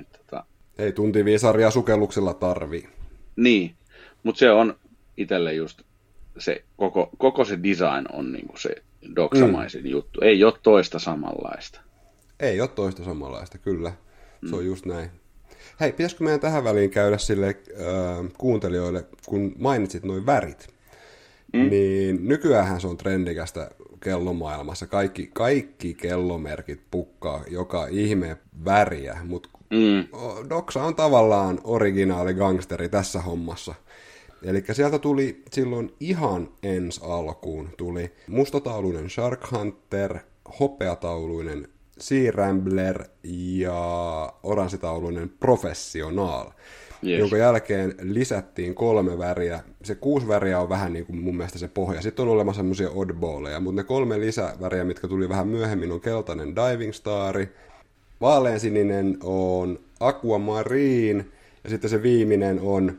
et, tota... Ei tuntiviisaria sukelluksella tarvii. Niin, mutta se on itselle just se koko, koko se design on niinku se doksamaisin mm. juttu. Ei ole toista samanlaista. Ei ole toista samanlaista, kyllä. Se on mm. just näin. Hei, pitäisikö meidän tähän väliin käydä sille äh, kuuntelijoille, kun mainitsit noin värit, mm. niin nykyään se on trendikästä kellomaailmassa. Kaikki, kaikki kellomerkit pukkaa joka ihme väriä, mutta mm. Doxa on tavallaan originaali gangsteri tässä hommassa. Eli sieltä tuli silloin ihan ens alkuun tuli mustatauluinen Shark Hunter, hopeatauluinen Sea Rambler ja oranssitauluinen Professional, yes. jonka jälkeen lisättiin kolme väriä. Se kuusi väriä on vähän niin kuin mun mielestä se pohja. Sitten on olemassa semmoisia oddballeja, mutta ne kolme lisäväriä, mitkä tuli vähän myöhemmin, on keltainen Diving Stari, vaaleansininen on Aquamarine, ja sitten se viimeinen on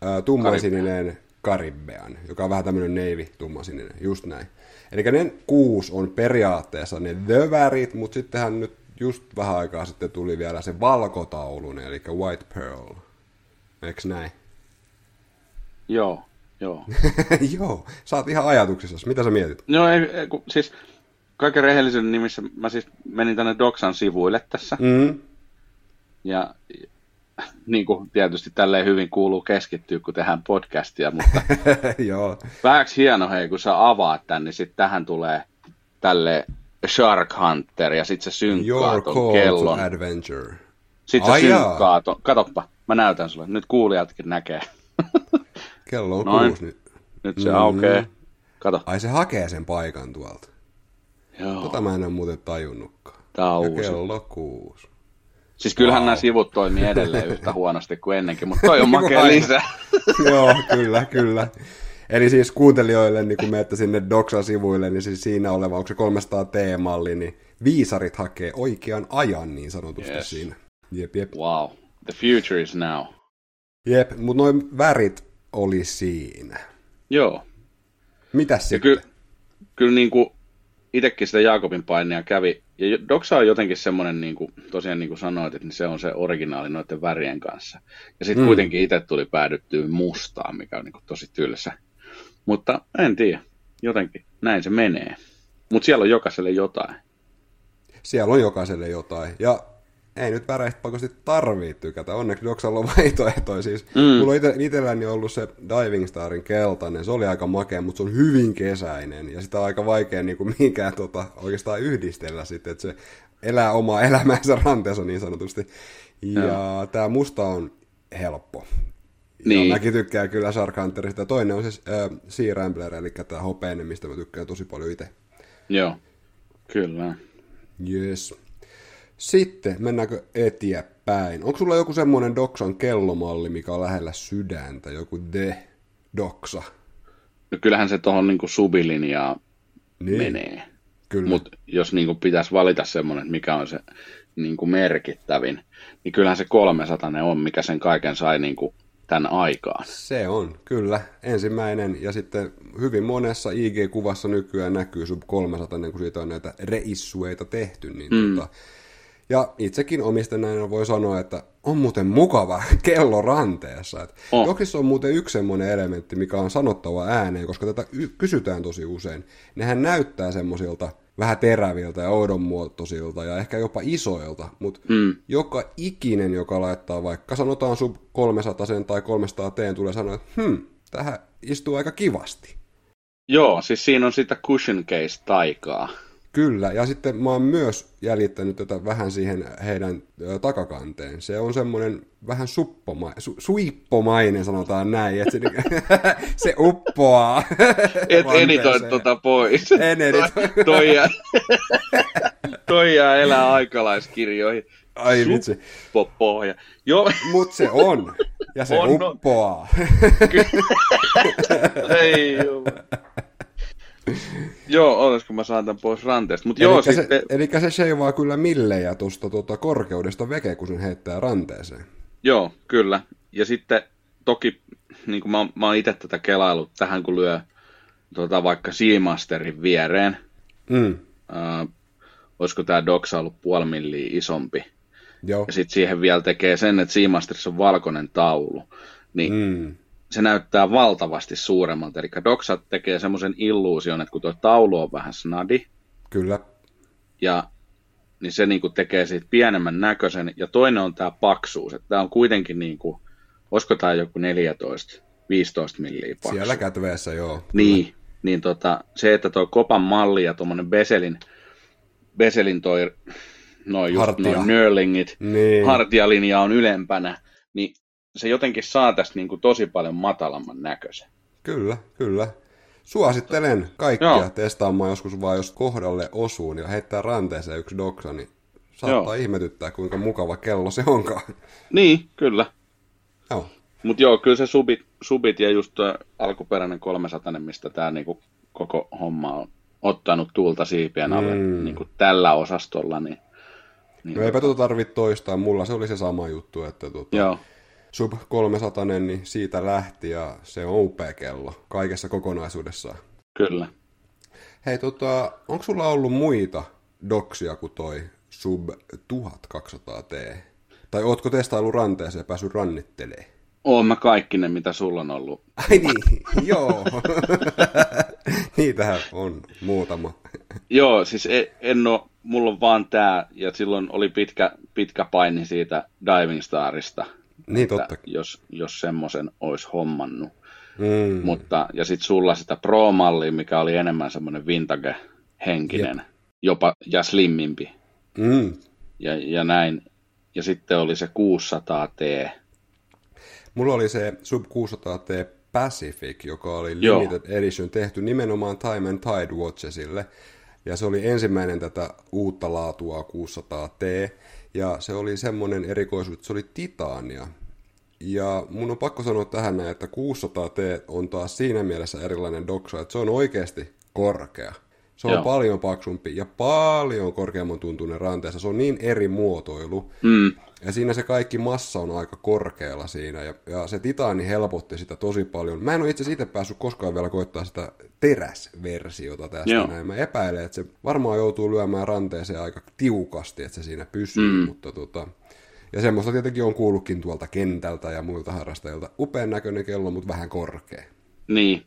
ää, tummansininen Caribbean, joka on vähän tämmöinen navy tummansininen, just näin. Eli ne kuusi on periaatteessa ne the värit, mutta sittenhän nyt just vähän aikaa sitten tuli vielä se valkotaulun, eli White Pearl. Eikö näin? Joo, joo. joo, sä oot ihan ajatuksissa. Mitä sä mietit? No ei, kun, siis kaiken rehellisyyden nimissä mä siis menin tänne Doxan sivuille tässä. Mm. Ja niin kuin tietysti tälleen hyvin kuuluu keskittyä, kun tehdään podcastia, mutta Joo. vähäksi hieno hei, kun sä avaat tän, niin sitten tähän tulee tälle Shark Hunter ja sitten se synkkaa ton kellon. adventure. Sitten se Ai synkkaa ton, katoppa, mä näytän sulle, nyt kuulijatkin näkee. Kello on Noin. kuusi nyt. Nyt se Mm. aukeaa. Kato. Ai se hakee sen paikan tuolta. Joo, Tota mä en ole muuten tajunnutkaan. tää on Ja uusi. kello kuusi. Siis kyllähän Wow. nämä sivut toimii edelleen yhtä huonosti kuin ennenkin, mutta toi on Niin makea lisä. Joo, kyllä, kyllä. Eli siis kuuntelijoille, niin kun menette sinne Doxa-sivuille, niin siis siinä oleva, onko se 300 T-malli, niin viisarit hakee oikean ajan niin sanotusti Yes. siinä. Jep, jep. Wow, the future is now. Jep, mutta noin värit oli siinä. Joo, Mitäs ja sitten? kyllä, kyllä niin kuin itsekin sitä Jaakobin painia kävi. Ja Doxa on jotenkin semmoinen, niin kuin, tosiaan niin kuin sanoit, että se on se originaali noiden värien kanssa. Ja sitten mm. kuitenkin itse tuli päädyttyä mustaan, mikä on niin kuin tosi tylsä. Mutta en tiedä, jotenkin näin se menee. Mutta siellä on jokaiselle jotain. Siellä on jokaiselle jotain. Ja ei nyt väreistä pakosti tarvii tykätä. Onneksi Doxalla on vaihtoehtoja. Siis mm. Mm. Mulla on itselläni ollut se Diving Starin keltainen. Se oli aika makea, mutta se on hyvin kesäinen. Ja sitä on aika vaikea niin kuin mihinkään tota, oikeastaan yhdistellä sitten. Että se elää omaa elämäänsä ranteessa niin sanotusti. Ja Joo. tämä musta on helppo. Ja Niin. mäkin tykkään kyllä Shark Hunterista. Toinen on se äh, Sea Rambler, eli tämä hopeinen, mistä mä tykkään tosi paljon itse. Joo, kyllä. Yes. Sitten mennäänkö eteenpäin? Onko sulla joku semmoinen Doxan kellomalli, mikä on lähellä sydäntä? Joku The Doxa? No kyllähän se tuohon niin subilinjaan Niin, menee. Kyllä. Mutta jos niin kuin pitäisi valita semmoinen, mikä on se niin kuin merkittävin, niin kyllähän se 300 on, mikä sen kaiken sai niin kuin tämän aikaan. Se on, kyllä. Ensimmäinen ja sitten hyvin monessa IG-kuvassa nykyään näkyy sub 300, kun siitä on näitä reissueita tehty. Niin mm. tota, ja itsekin omistajana voi sanoa, että on muuten mukava kello ranteessa. Et On. Doksissa on muuten yksi semmoinen elementti, mikä on sanottava ääneen, koska tätä y- kysytään tosi usein. Nehän näyttää semmoisilta vähän teräviltä ja oudonmuotoisilta ja ehkä jopa isoilta, mutta Mm. joka ikinen, joka laittaa vaikka sanotaan sub 300 tai 300 teen, tulee sanoa, että hm, tähän istuu aika kivasti. Joo, siis siinä on sitä cushion case taikaa. Kyllä, ja sitten mä oon myös jäljittänyt tätä vähän siihen heidän takakanteen. Se on semmoinen vähän suppoma, su, suippomainen, sanotaan näin, että se, se uppoaa. Et editoi tota pois. En editoi. Toi, toi, jää, toi jää elää aikalaiskirjoihin. Ai vitsi. Suppopohja. Joo, Mut se on, ja se On, uppoaa. ei joo. Joo, olisiko mä saan tämän pois ranteesta. Joo, Elikkä sitten, se, elikkä se sheivaa kyllä millejä tuosta tota, korkeudesta veke, kun sen heittää ranteeseen. joo, kyllä. Ja sitten toki, niin kuin mä, mä oon itse tätä kelailut tähän, kun lyö tota, vaikka Seamasterin viereen. Mm. Äh, olisiko tämä Doxa ollut puoli milliä isompi. Joo. Ja sitten siihen vielä tekee sen, että Seamasterissa on valkoinen taulu. Niin Mm. Se näyttää valtavasti suuremmalta. Eli Doxa tekee semmoisen illuusion, että kun tuo taulu on vähän snadi, Kyllä. ja niin se niinku tekee siitä pienemmän näköisen. Ja toinen on tämä paksuus, että tämä on kuitenkin, niinku, olisiko tämä joku 14, 15 milliä paksu. Siellä kätveessä, joo. Niin, niin tota, se, että tuo kopan malli ja tuommoinen Beselin, Beselin toi, noin just Hartia. noin Nörlingit, Niin. hartialinja on ylempänä, niin se jotenkin saa tästä niinku tosi paljon matalamman näköisen. Kyllä, kyllä. Suosittelen kaikkia Joo. testaamaan joskus vaan, jos kohdalle osuu ja heittää ranteeseen yksi doksa, niin saattaa Joo. ihmetyttää, kuinka mukava kello se onkaan. Niin, kyllä. Joo. Mutta joo, kyllä se subit, subit ja just alkuperäinen 300, mistä tämä niinku koko homma on ottanut tuulta siipien alle mm. niinku tällä osastolla, niin niin, no eipä tuota tarvitse toistaa, mulla se oli se sama juttu, että tuota, Joo. Sub 300, niin siitä lähti ja se on upea kello kaikessa kokonaisuudessaan. Kyllä. Hei, tota, onko sulla ollut muita doksia kuin toi sub 1200T? Tai ootko testaillut ranteeseen ja päässyt rannittelee? Oon mä kaikki ne, mitä sulla on ollut. Ai niin, joo. Niitähän on muutama. joo, siis en, en ole mulla on vaan tämä, ja silloin oli pitkä, pitkä paini siitä Diving Starista. Niin totta. Jos, jos semmoisen olisi hommannut. Mm. Mutta, ja sitten sulla sitä Pro-mallia, mikä oli enemmän semmoinen vintage-henkinen, Jep. jopa ja slimmimpi. Mm. Ja, ja näin. Ja sitten oli se 600T. Mulla oli se Sub 600T Pacific, joka oli limited Joo. edition tehty nimenomaan Time and Tide Watchesille. Ja se oli ensimmäinen tätä uutta laatua 600T, ja se oli semmoinen erikoisuus, että se oli titaania. Ja mun on pakko sanoa tähän näin, että 600T on taas siinä mielessä erilainen doksa, että se on oikeasti korkea. Se on Joo. paljon paksumpi ja paljon korkeamman tuntuinen ranteessa. Se on niin eri muotoilu. Mm. Ja siinä se kaikki massa on aika korkealla siinä. Ja, ja se titaani helpotti sitä tosi paljon. Mä en ole itse asiassa itse päässyt koskaan vielä koittaa sitä teräsversiota tästä Joo. näin. Mä epäilen, että se varmaan joutuu lyömään ranteeseen aika tiukasti, että se siinä pysyy. Mm. Mutta tota, ja semmoista tietenkin on kuullutkin tuolta kentältä ja muilta harrastajilta. Upean näköinen kello, mutta vähän korkea. Niin,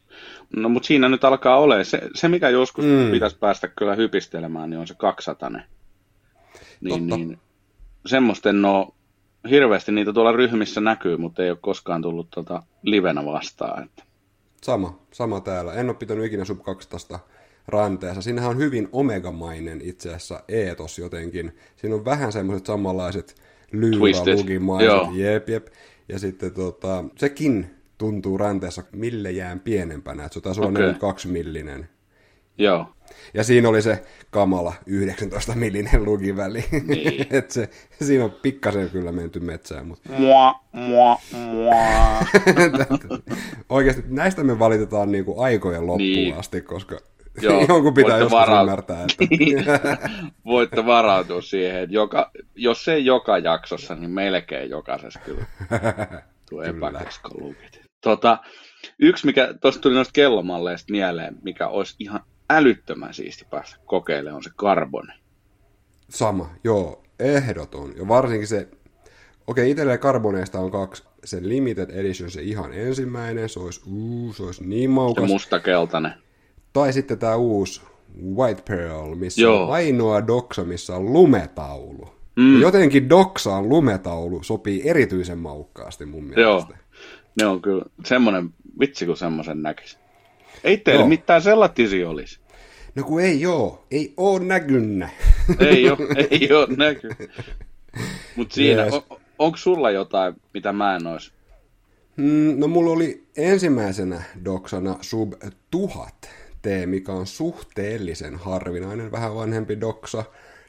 no mutta siinä nyt alkaa ole. Se, se mikä joskus mm. pitäisi päästä kyllä hypistelemään, niin on se 200. Niin, niin semmoisten no hirveästi niitä tuolla ryhmissä näkyy, mutta ei ole koskaan tullut tuota livenä vastaan. Että. Sama, sama täällä. En ole pitänyt ikinä sub 200 ranteessa. Siinähän on hyvin omegamainen itse asiassa eetos jotenkin. Siinä on vähän semmoiset samanlaiset lyyralugimaiset. Jep, jep. Ja sitten tota, sekin tuntuu ranteessa millejään pienempänä, että se taisi olla okay. 2 millinen. Joo. Ja siinä oli se kamala 19 millinen lugiväli. Niin. että se, siinä on pikkasen kyllä menty metsään. Mutta... Mua, mua, mua. Oikeasti näistä me valitetaan niin kuin aikojen loppuun niin. asti, koska Joo, jonkun pitää joskus vara... ymmärtää. Että... voitte varautua siihen, että joka, jos ei joka jaksossa, niin melkein jokaisessa kyllä tuo epäkeskolukit. Tota, yksi, mikä tuosta tuli noista kellomalleista mieleen, mikä olisi ihan älyttömän siisti päästä kokeilemaan, on se karboni. Sama, joo, ehdoton. Ja varsinkin se, okei, itselleen karboneista on kaksi. Se limited edition, se ihan ensimmäinen, se olisi, uu, se olisi niin maukas. Se mustakeltainen. Tai sitten tämä uusi White Pearl, missä Joo. on ainoa doksa, missä on lumetaulu. Mm. jotenkin doksaan lumetaulu sopii erityisen maukkaasti mun mielestä. Joo, ne on kyllä semmoinen, vitsi kun semmoisen näkisi. Ei teillä mitään sellaisia olisi. No kun ei oo, ei oo näkynnä. Ei oo, ei oo näky. Mutta siinä, yes. on, onko sulla jotain, mitä mä en ois? Mm, no mulla oli ensimmäisenä doksana sub 1000 T, mikä on suhteellisen harvinainen, vähän vanhempi doksa.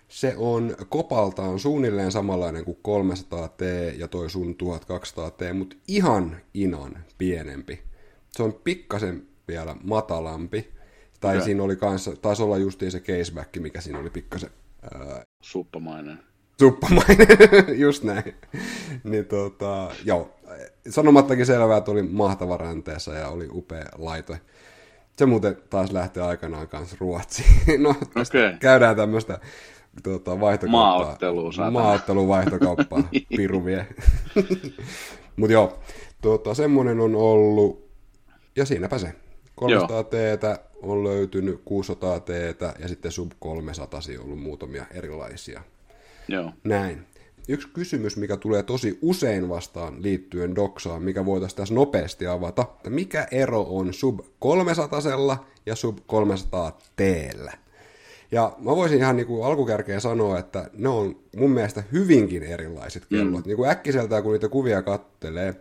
Se on kopaltaan suunnilleen samanlainen kuin 300T ja toi sun 1200T, mutta ihan inan pienempi. Se on pikkasen vielä matalampi. Tai okay. siinä oli kanssa, taisi olla justiin se caseback, mikä siinä oli pikkasen... Ää... Suppamainen. Suppamainen, just näin. niin tota, joo, sanomattakin selvää, että oli mahtava ränteessä ja oli upea laite. Se muuten taas lähtee aikanaan kanssa Ruotsiin. no, okay. käydään tämmöistä tuota, vaihtokauppaa. Maaottelua, Maaottelua, vaihtokauppaa, piru vie. Mutta joo, tuota, semmoinen on ollut, ja siinäpä se. 300 t on löytynyt, 600 t ja sitten sub 300 on ollut muutamia erilaisia. Joo. Näin. Yksi kysymys, mikä tulee tosi usein vastaan liittyen doksaan, mikä voitaisiin tässä nopeasti avata. Mikä ero on sub 300 ja sub 300 t ja mä voisin ihan niin kuin alkukärkeen sanoa, että ne on mun mielestä hyvinkin erilaiset kellot. Mm. Niin kuin äkkiseltään, kun niitä kuvia kattelee,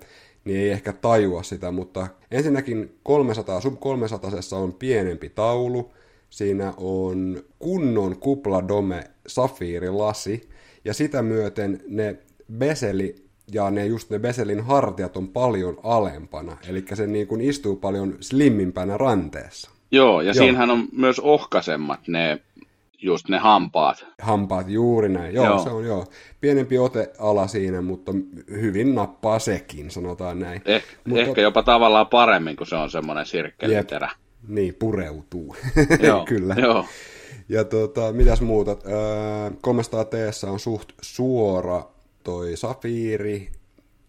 niin ei ehkä tajua sitä, mutta ensinnäkin 300, sub 300 on pienempi taulu, siinä on kunnon kupladome safiirilasi, ja sitä myöten ne beseli ja ne just ne beselin hartiat on paljon alempana, eli se niin kuin istuu paljon slimmimpänä ranteessa. Joo, ja Joo. siinähän on myös ohkaisemmat ne just ne hampaat. Hampaat, juuri näin. Joo, joo. se on joo. Pienempi oteala siinä, mutta hyvin nappaa sekin, sanotaan näin. Eh, mutta... Ehkä jopa tavallaan paremmin, kun se on semmoinen sirkkeliterä. Niin, pureutuu. Joo, Kyllä. Joo. Ja tota, mitäs muuta? Öö, 300 t on suht suora toi safiiri.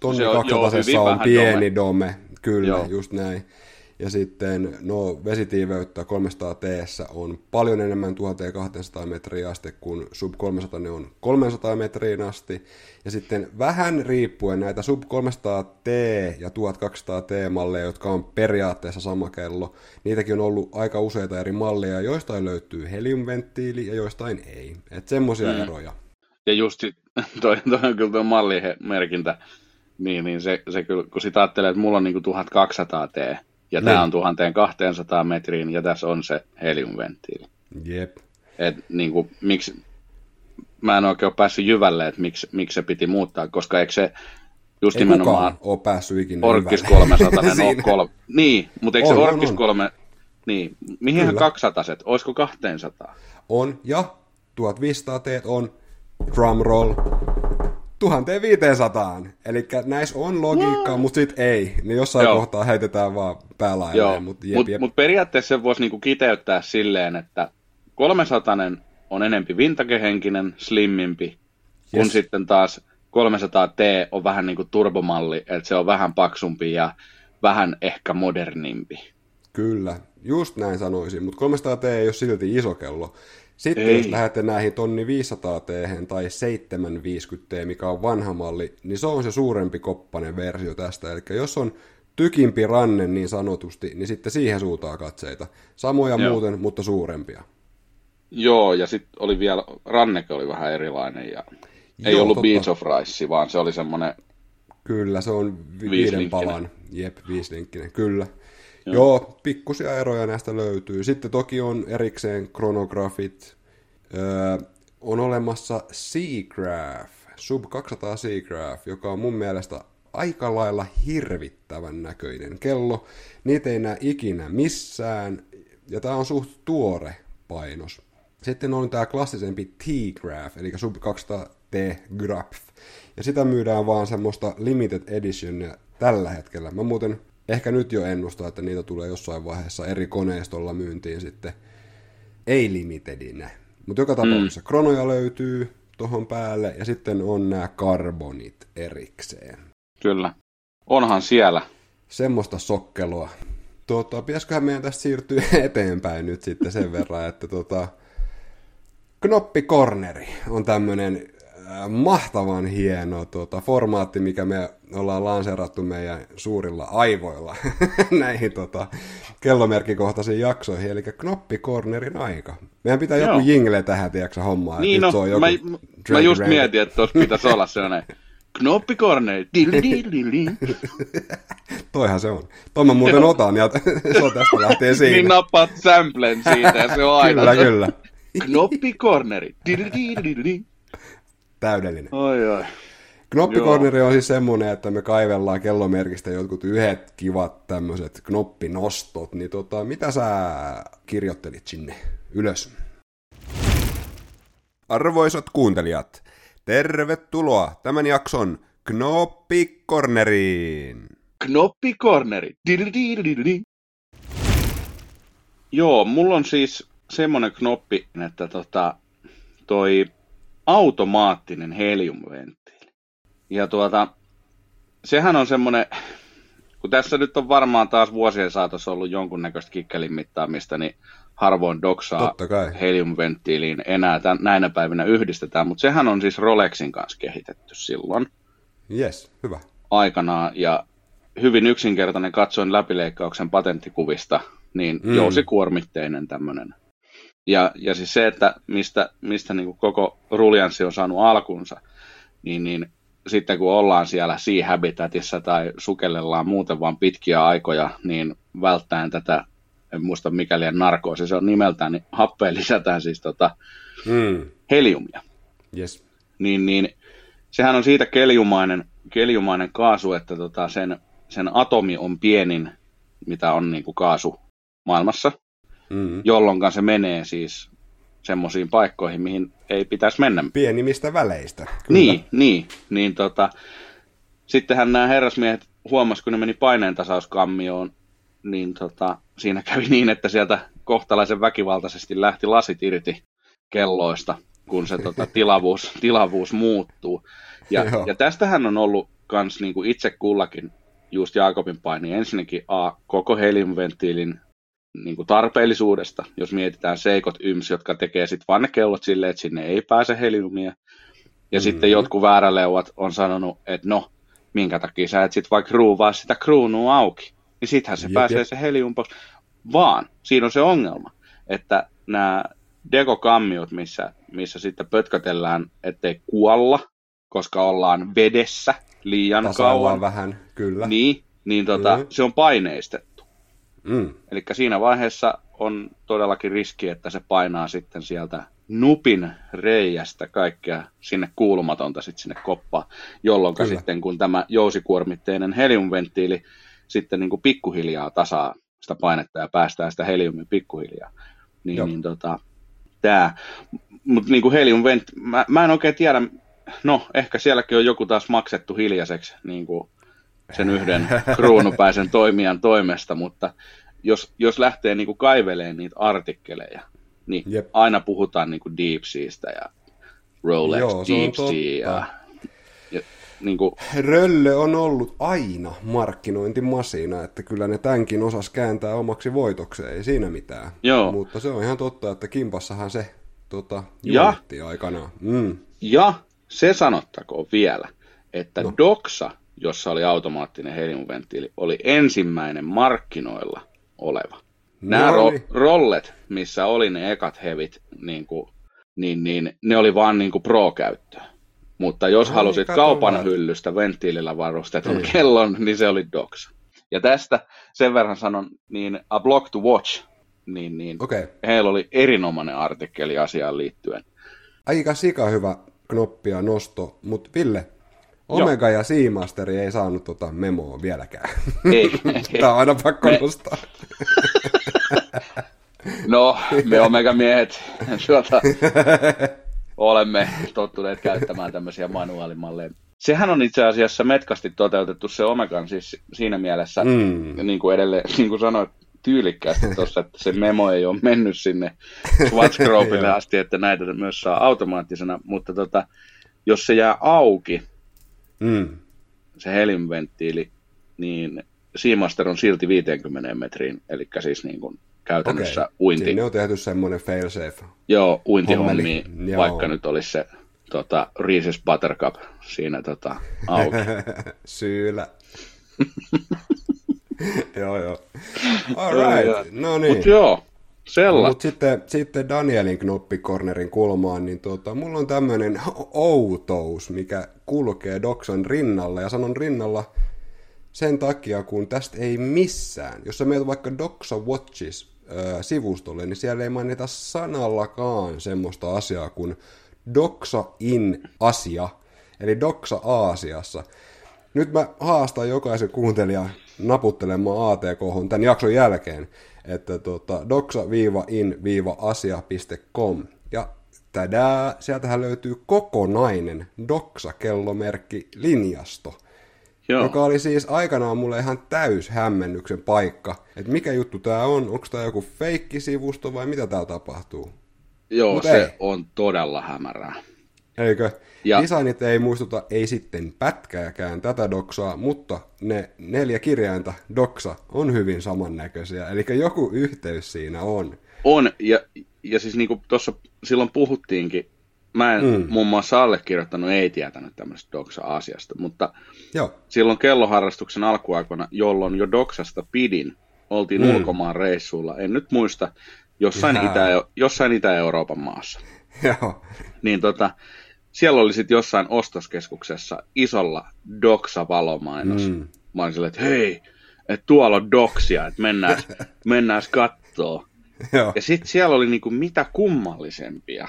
Tonni 200 on, on pieni dome. dome. Kyllä, joo. just näin. Ja sitten no, vesitiiveyttä 300 t on paljon enemmän 1200 metriä asti kuin sub 300 ne on 300 metriin asti. Ja sitten vähän riippuen näitä sub 300 T ja 1200 T malleja, jotka on periaatteessa sama kello, niitäkin on ollut aika useita eri malleja, joistain löytyy heliumventtiili ja joistain ei. Että semmoisia mm. eroja. Ja just toi, toi on kyllä tuo mallimerkintä, niin, niin se, se kyllä, kun sitä ajattelee, että mulla on niin 1200 T, ja niin. tämä on 1200 metriin, ja tässä on se heliumventtiili. Jep. Et, niin kuin, miksi, mä en oikein ole päässyt jyvälle, että miksi, miksi se piti muuttaa, koska eikö se just Ei nimenomaan ole päässyt ikinä Orkis 300 ole kolme. Niin, mutta eikö on, se Orkis on, on. 3, niin, mihin 200 set, olisiko 200? On, ja 1500 teet on, drumroll, 1500. Eli näissä on logiikkaa, mutta sitten ei. Niin jossain Joo. kohtaa heitetään vaan päälailleen. Mutta mut, mut periaatteessa se voisi niinku kiteyttää silleen, että 300 on enempi vintagehenkinen, slimmimpi, yes. kun sitten taas 300T on vähän niin kuin turbomalli, että se on vähän paksumpi ja vähän ehkä modernimpi. Kyllä, just näin sanoisin, mutta 300T ei ole silti iso kello. Sitten Ei. jos lähdette näihin tonni 500 t tai 750 t, mikä on vanha malli, niin se on se suurempi koppanen versio tästä. Eli jos on tykimpi ranne niin sanotusti, niin sitten siihen suutaa katseita. Samoja Joo. muuten, mutta suurempia. Joo, ja sitten oli vielä, ranneke oli vähän erilainen ja ei Joo, ollut totta. Beach of Rice, vaan se oli semmoinen Kyllä, se on vi- viiden palan, jep, viislinkkinen, kyllä. Joo. Joo, pikkusia eroja näistä löytyy. Sitten toki on erikseen kronografit. Öö, on olemassa Seagraph, Sub 200 Seagraph, joka on mun mielestä aika lailla hirvittävän näköinen kello. Niitä ei näe ikinä missään, ja tämä on suht tuore painos. Sitten on tämä klassisempi T-Graph, eli Sub 200 T-Graph. Ja sitä myydään vaan semmoista limited editionia tällä hetkellä. Mä muuten ehkä nyt jo ennustaa, että niitä tulee jossain vaiheessa eri koneistolla myyntiin sitten ei-limitedinä. Mutta joka tapauksessa mm. kronoja löytyy tuohon päälle ja sitten on nämä karbonit erikseen. Kyllä. Onhan siellä. Semmoista sokkelua. Tuota, pitäisiköhän meidän tästä siirtyä eteenpäin nyt sitten sen verran, että tota, Knoppikorneri on tämmöinen mahtavan hieno tuota, formaatti, mikä me ollaan lanseerattu meidän suurilla aivoilla näihin tota, kellomerkikohtaisiin jaksoihin, eli knoppikornerin aika. Meidän pitää Joo. joku jingle tähän, tiedätkö hommaa. Niin no, joku mä, mä just rank. mietin, että tuossa pitäisi olla sellainen knoppikorneri. Toihan se on. Toi mä muuten otan ja se on tästä lähtee siinä. niin nappaat samplen siitä ja se on aina. kyllä, kyllä. Knoppikorneri. Täydellinen. Oi, oi. Knoppikorneri on siis semmoinen, että me kaivellaan kellomerkistä jotkut yhdet kivat tämmöiset knoppinostot, niin tota, mitä sä kirjoittelit sinne ylös? Arvoisat kuuntelijat, tervetuloa tämän jakson Knoppikorneriin. Knoppikorneri. Joo, mulla on siis semmoinen knoppi, että tota, toi automaattinen heliumventtiili. Ja tuota, sehän on semmoinen, kun tässä nyt on varmaan taas vuosien saatossa ollut jonkunnäköistä kikkelin mittaamista, niin harvoin doksaa heliumventtiiliin enää tämän, näinä päivinä yhdistetään, mutta sehän on siis Rolexin kanssa kehitetty silloin. Yes, hyvä. Aikanaan, ja hyvin yksinkertainen katsoin läpileikkauksen patenttikuvista, niin mm. jousikuormitteinen tämmöinen ja, ja siis se, että mistä, mistä niin kuin koko ruljanssi on saanut alkunsa, niin, niin sitten kun ollaan siellä Sea Habitatissa tai sukellellaan muuten vaan pitkiä aikoja, niin välttäen tätä, en muista mikä liian narkoosi se on nimeltään, niin happeen lisätään siis tota mm. heliumia. Yes. Niin, niin sehän on siitä keljumainen, keljumainen kaasu, että tota sen, sen atomi on pienin, mitä on niin kuin kaasu maailmassa, mm. jolloin se menee siis semmoisiin paikkoihin, mihin ei pitäisi mennä. Pienimmistä väleistä. Kyllä. Niin, niin, niin tota, sittenhän nämä herrasmiehet huomasivat, kun ne meni paineentasauskammioon, niin tota, siinä kävi niin, että sieltä kohtalaisen väkivaltaisesti lähti lasit irti kelloista, kun se tota, tilavuus, tilavuus muuttuu. Ja, ja tästähän on ollut kans niinku itse kullakin just Jaakobin paini. Ensinnäkin A, koko heliumventtiilin niin kuin tarpeellisuudesta, jos mietitään seikot yms, jotka tekee sitten vaan ne kellot silleen, että sinne ei pääse heliumia. Ja mm-hmm. sitten jotkut vääräleuat on sanonut, että no, minkä takia sä et sitten vaikka ruuvaa sitä kruunua auki, niin sittenhän se jep, pääsee se helium pois. Vaan siinä on se ongelma, että nämä dekokammiot, missä, missä sitten pötkötellään, ettei kuolla, koska ollaan vedessä liian Tasaillaan kauan. vähän, kyllä. Niin, niin tota, mm. se on paineistettu. Mm. Eli siinä vaiheessa on todellakin riski, että se painaa sitten sieltä nupin reijästä kaikkea sinne kuulumatonta sitten sinne koppaan, jolloin Kyllä. sitten kun tämä jousikuormitteinen heliumventtiili sitten niin kuin pikkuhiljaa tasaa sitä painetta ja päästää sitä heliumia pikkuhiljaa, niin, niin tota, tämä, mutta niin kuin heliumvent, mä, mä en oikein tiedä, no ehkä sielläkin on joku taas maksettu hiljaiseksi, niin kuin sen yhden kruunupäisen toimijan toimesta, mutta jos, jos lähtee niin kuin kaivelemaan niitä artikkeleja, niin Jep. aina puhutaan niin kuin Deep Seasta ja Rolex Joo, Deep Sea ja, ja niin kuin... Rölle on ollut aina markkinointimasina, että kyllä ne tämänkin osas kääntää omaksi voitokseen, ei siinä mitään. Joo. Mutta se on ihan totta, että Kimpassahan se tota, ja, aikanaan. Mm. Ja se sanottakoon vielä, että no. Doxa jossa oli automaattinen heliumventtiili, oli ensimmäinen markkinoilla oleva. Nämä ro- rollet, missä oli ne ekat hevit, niin, kuin, niin, niin ne oli vaan niin kuin pro-käyttöä. Mutta jos no, halusit kaupan vaan. hyllystä venttiilillä varustetun mm. kellon, niin se oli Doxa. Ja tästä sen verran sanon, niin A Block to Watch, niin, niin okay. heillä oli erinomainen artikkeli asiaan liittyen. Aika sika hyvä knoppia nosto, mutta Ville, Omega Joo. ja Seamasteri ei saanut tota memoa vieläkään. Ei. Tämä on aina pakko me... nostaa. No, me Omega-miehet tuota, olemme tottuneet käyttämään tämmöisiä manuaalimalleja. Sehän on itse asiassa metkasti toteutettu se Omegan siis siinä mielessä, mm. niin kuin edelleen, niin kuin sanoit, tyylikkäästi tuossa, että se memo ei ole mennyt sinne Swatchgropille asti, että näitä myös saa automaattisena, mutta tota, jos se jää auki, mm. se heliumventtiili, niin Seamaster on silti 50 metriin, eli siis niin kuin käytännössä okay. uinti. Siinä on tehty semmoinen failsafe. Joo, uintihommi, vaikka nyt olisi se tota, Reese's Buttercup siinä tota, auki. Syylä. joo, joo. All right. no niin. Mut joo, Sella. Mutta sitten, sitten Danielin knoppikornerin kulmaan, niin tuota, mulla on tämmöinen outous, mikä kulkee Doxan rinnalla, ja sanon rinnalla sen takia, kun tästä ei missään, jos sä meet vaikka Doxa Watches sivustolle, niin siellä ei mainita sanallakaan semmoista asiaa kuin Doxa in Asia, eli Doxa Aasiassa. Nyt mä haastan jokaisen kuuntelijan naputtelemaan ATK tämän jakson jälkeen, että tota, doxa-in-asia.com ja tädää, sieltähän löytyy kokonainen Doxa-kellomerkki linjasto. Joo. Joka oli siis aikanaan mulle ihan täys hämmennyksen paikka. Että mikä juttu tää on, onko tää joku feikkisivusto vai mitä täällä tapahtuu? Joo, Mut se ei. on todella hämärää. Eikö? Ja... Designit ei muistuta ei sitten pätkääkään tätä doksaa, mutta ne neljä kirjainta doksa on hyvin samannäköisiä, eli joku yhteys siinä on. On, ja, ja siis niin kuin tuossa silloin puhuttiinkin, mä en mm. muun muassa allekirjoittanut, ei tietänyt tämmöistä doksa-asiasta, mutta Joo. silloin kelloharrastuksen alkuaikoina, jolloin jo doksasta pidin, oltiin mm. ulkomaan reissuilla, en nyt muista, jossain, Itä, jossain Itä-Euroopan maassa. Joo. Niin tota, siellä oli sitten jossain ostoskeskuksessa isolla Doksa-valomainos. Mm. Mä olin silleen, että hei, että tuolla on Doksia, että mennään, mennään kattoo. Joo. Ja sitten siellä oli niinku mitä kummallisempia.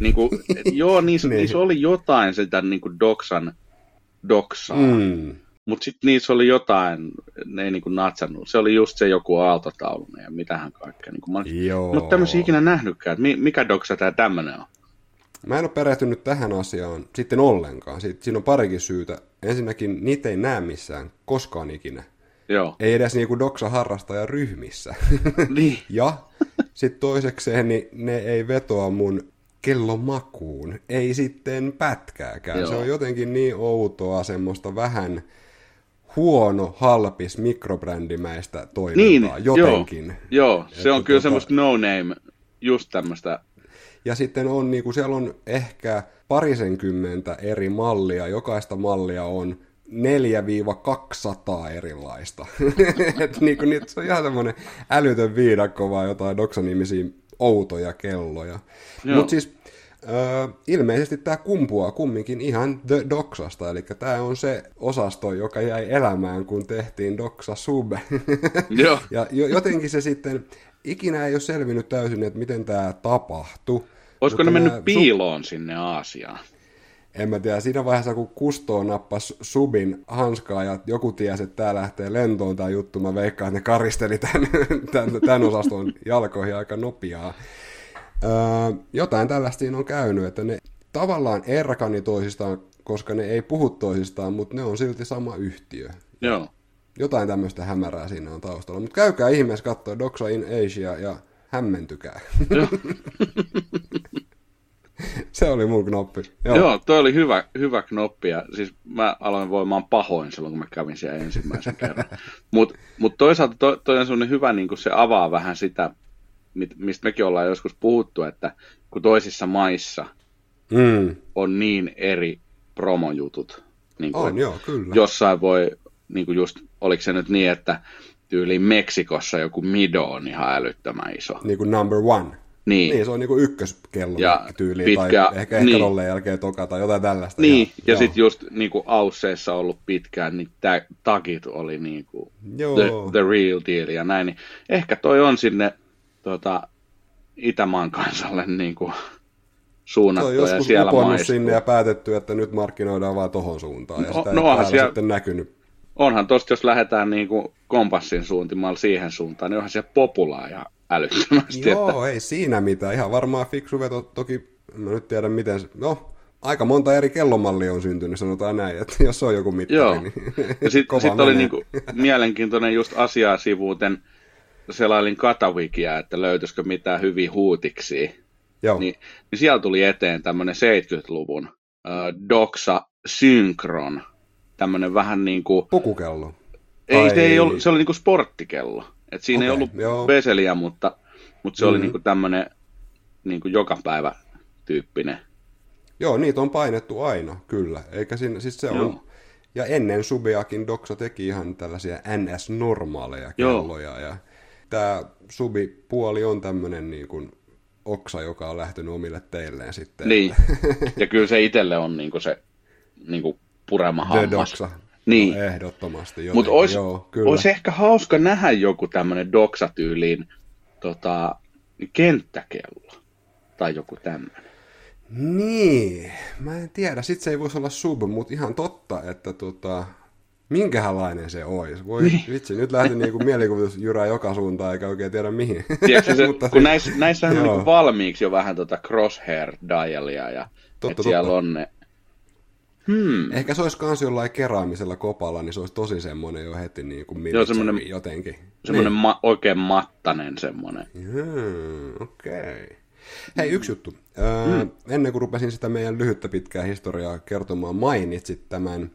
niinku, et, joo, niissä, niin. niissä oli jotain sitä niinku Doksan Doksaa. Mm. Mutta sitten niissä oli jotain, ne ei niinku natsannut. Se oli just se joku aaltotaulunen ja mitähän kaikkea. Niinku mä Joo. No tämmöisiä ikinä nähnytkään, että mikä doksa tämä tämmöinen on. Mä en ole perehtynyt tähän asiaan sitten ollenkaan. Siitä, siinä on parikin syytä. Ensinnäkin niitä ei näe missään koskaan ikinä. Joo. Ei edes niinku doksa ryhmissä. Niin. ja sitten toisekseen niin ne ei vetoa mun kellomakuun. Ei sitten pätkääkään. Joo. Se on jotenkin niin outoa, semmoista vähän huono, halpis, mikrobrändimäistä toimintaa niin, jotenkin. Joo, joo se on kyllä tota... semmoista no-name, just tämmöistä. Ja sitten on, niin kuin siellä on ehkä parisenkymmentä eri mallia, jokaista mallia on 4-200 erilaista. Et niin kuin, se on ihan semmoinen älytön viidakko vaan jotain doksanimisiä outoja kelloja. Mutta siis Öö, ilmeisesti tämä kumpuaa kumminkin ihan The Doxasta, eli tämä on se osasto, joka jäi elämään, kun tehtiin Doxa Sub. Joo. ja jotenkin se sitten, ikinä ei ole selvinnyt täysin, että miten tämä tapahtui. Olisiko ne mennyt piiloon sub... sinne Aasiaan? En mä tiedä, siinä vaiheessa kun Kusto nappasi subin hanskaa ja joku tiesi, että tämä lähtee lentoon tämä juttu, mä veikkaan, että ne karisteli tämän, tämän, tämän osaston jalkoihin aika nopeaa. Öö, jotain tällaista siinä on käynyt, että ne tavallaan erkani toisistaan, koska ne ei puhu toisistaan, mutta ne on silti sama yhtiö. Joo. Jotain tämmöistä hämärää siinä on taustalla. Mutta käykää ihmeessä katsoa Doxa in Asia ja hämmentykää. Se oli mun knoppi. Joo, Joo toi oli hyvä, hyvä knoppi. Ja siis mä aloin voimaan pahoin silloin, kun mä kävin siellä ensimmäisen kerran. Mutta mut toisaalta toi, toi on sellainen hyvä, niin se avaa vähän sitä, mistä mekin ollaan joskus puhuttu, että kun toisissa maissa mm. on niin eri promojutut. Niin on, joo, kyllä. Jossain voi, niin kuin just, oliko se nyt niin, että tyyliin Meksikossa joku Mido on ihan älyttömän iso. Niin kuin number one. Niin. niin, se on niinku ykköskello ja tyyli, pitkä, tai ehkä, niin. ehkä jälkeen toka tai jotain tällaista. Niin, ja, ja sitten just niinku Ausseissa ollut pitkään, niin tä, tagit oli niinku the, the real deal ja näin. Niin ehkä toi on sinne tota, Itämaan kansalle niin kuin suunnattu no, ja siellä maistuu. sinne ja päätetty, että nyt markkinoidaan vaan tohon suuntaan, ja no, sitä no, ei siellä, sitten näkynyt. Onhan tosta, jos lähdetään niin kuin kompassin suuntimalla siihen suuntaan, niin onhan se populaa ja älyttömästi. Joo, että... ei siinä mitään. Ihan varmaan fiksu veto, toki mä nyt tiedän miten, no aika monta eri kellomallia on syntynyt, sanotaan näin, että jos on joku mittari, Joo. niin Ja sitten sit oli niinku mielenkiintoinen just asiaa sivuuten, selailin Katawikia, että löytyisikö mitään hyviä huutiksi. Joo. Niin, niin siellä tuli eteen tämmöinen 70-luvun äh, Doxa Synchron, tämmöinen vähän niin kuin... Pukukello. Ei, se, ei ollut, se oli niin kuin sporttikello. Et siinä okay, ei ollut joo. beseliä, mutta, mutta se mm. oli niin kuin tämmöinen niin kuin joka päivä tyyppinen. Joo, niitä on painettu aina, kyllä. Eikä siinä, siis se joo. on, ja ennen Subiakin Doxa teki ihan tällaisia NS-normaaleja kelloja. Joo. Ja tämä subipuoli on tämmöinen niin kuin oksa, joka on lähtenyt omille teilleen sitten. Niin, ja kyllä se itselle on niin kuin se niin kuin purema hammas. Niin. No, ehdottomasti. Mutta olisi, Joo, kyllä. olisi ehkä hauska nähdä joku tämmöinen Doksa-tyyliin tota, kenttäkello tai joku tämmöinen. Niin, mä en tiedä. Sitten se ei voisi olla sub, mutta ihan totta, että tota, minkälainen se olisi. Voi niin. vitsi, nyt lähti niinku mielikuvitus jyrää joka suuntaan eikä oikein tiedä mihin. Tiedätkö, se, Mutta kun näissä, näissä on niinku valmiiksi jo vähän tota crosshair dialia ja totta, siellä totta. on ne Hmm. Ehkä se olisi kans jollain keräämisellä kopalla, niin se olisi tosi semmoinen jo heti niin kuin Joo, semmoinen, jotenkin. Semmoinen niin. ma- oikein mattanen semmoinen. Hmm, okei. Okay. Hei, yksi juttu. Öö, hmm. Ennen kuin rupesin sitä meidän lyhyttä pitkää historiaa kertomaan, mainitsit tämän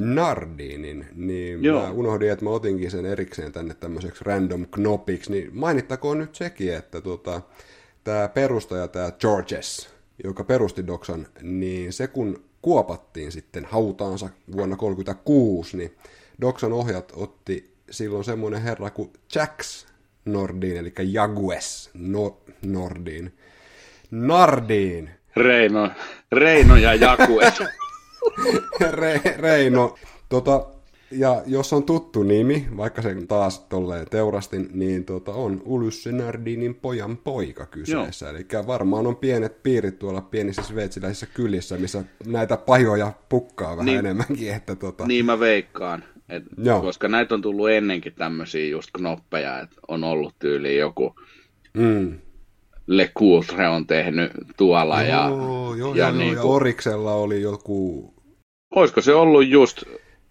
Nardinin, niin Joo. mä unohdin, että mä otinkin sen erikseen tänne tämmöiseksi random knopiksi, niin mainittakoon nyt sekin, että tota, tämä perustaja, tämä Georges, joka perusti Doxan, niin se kun kuopattiin sitten hautaansa vuonna 1936, niin Doxan ohjat otti silloin semmoinen herra kuin Jax Nordin, eli Jagues no, Nordin. Nardin, Reino, Reino ja Jaku. Re, Reino. Tota, ja jos on tuttu nimi, vaikka sen taas tolleen teurastin, niin tota, on Ulyssi Nardinin pojan poika kyseessä. Joo. Eli varmaan on pienet piirit tuolla pienissä sveitsiläisissä kylissä, missä näitä pajoja pukkaa vähän niin, enemmänkin. Että, tota... Niin mä veikkaan. Et, koska näitä on tullut ennenkin tämmöisiä just knoppeja, että on ollut tyyli joku mm. Le Coultre on tehnyt tuolla. Joo, ja, joo, ja, joo, niin ja kuin... Oriksella oli joku... Olisiko se ollut just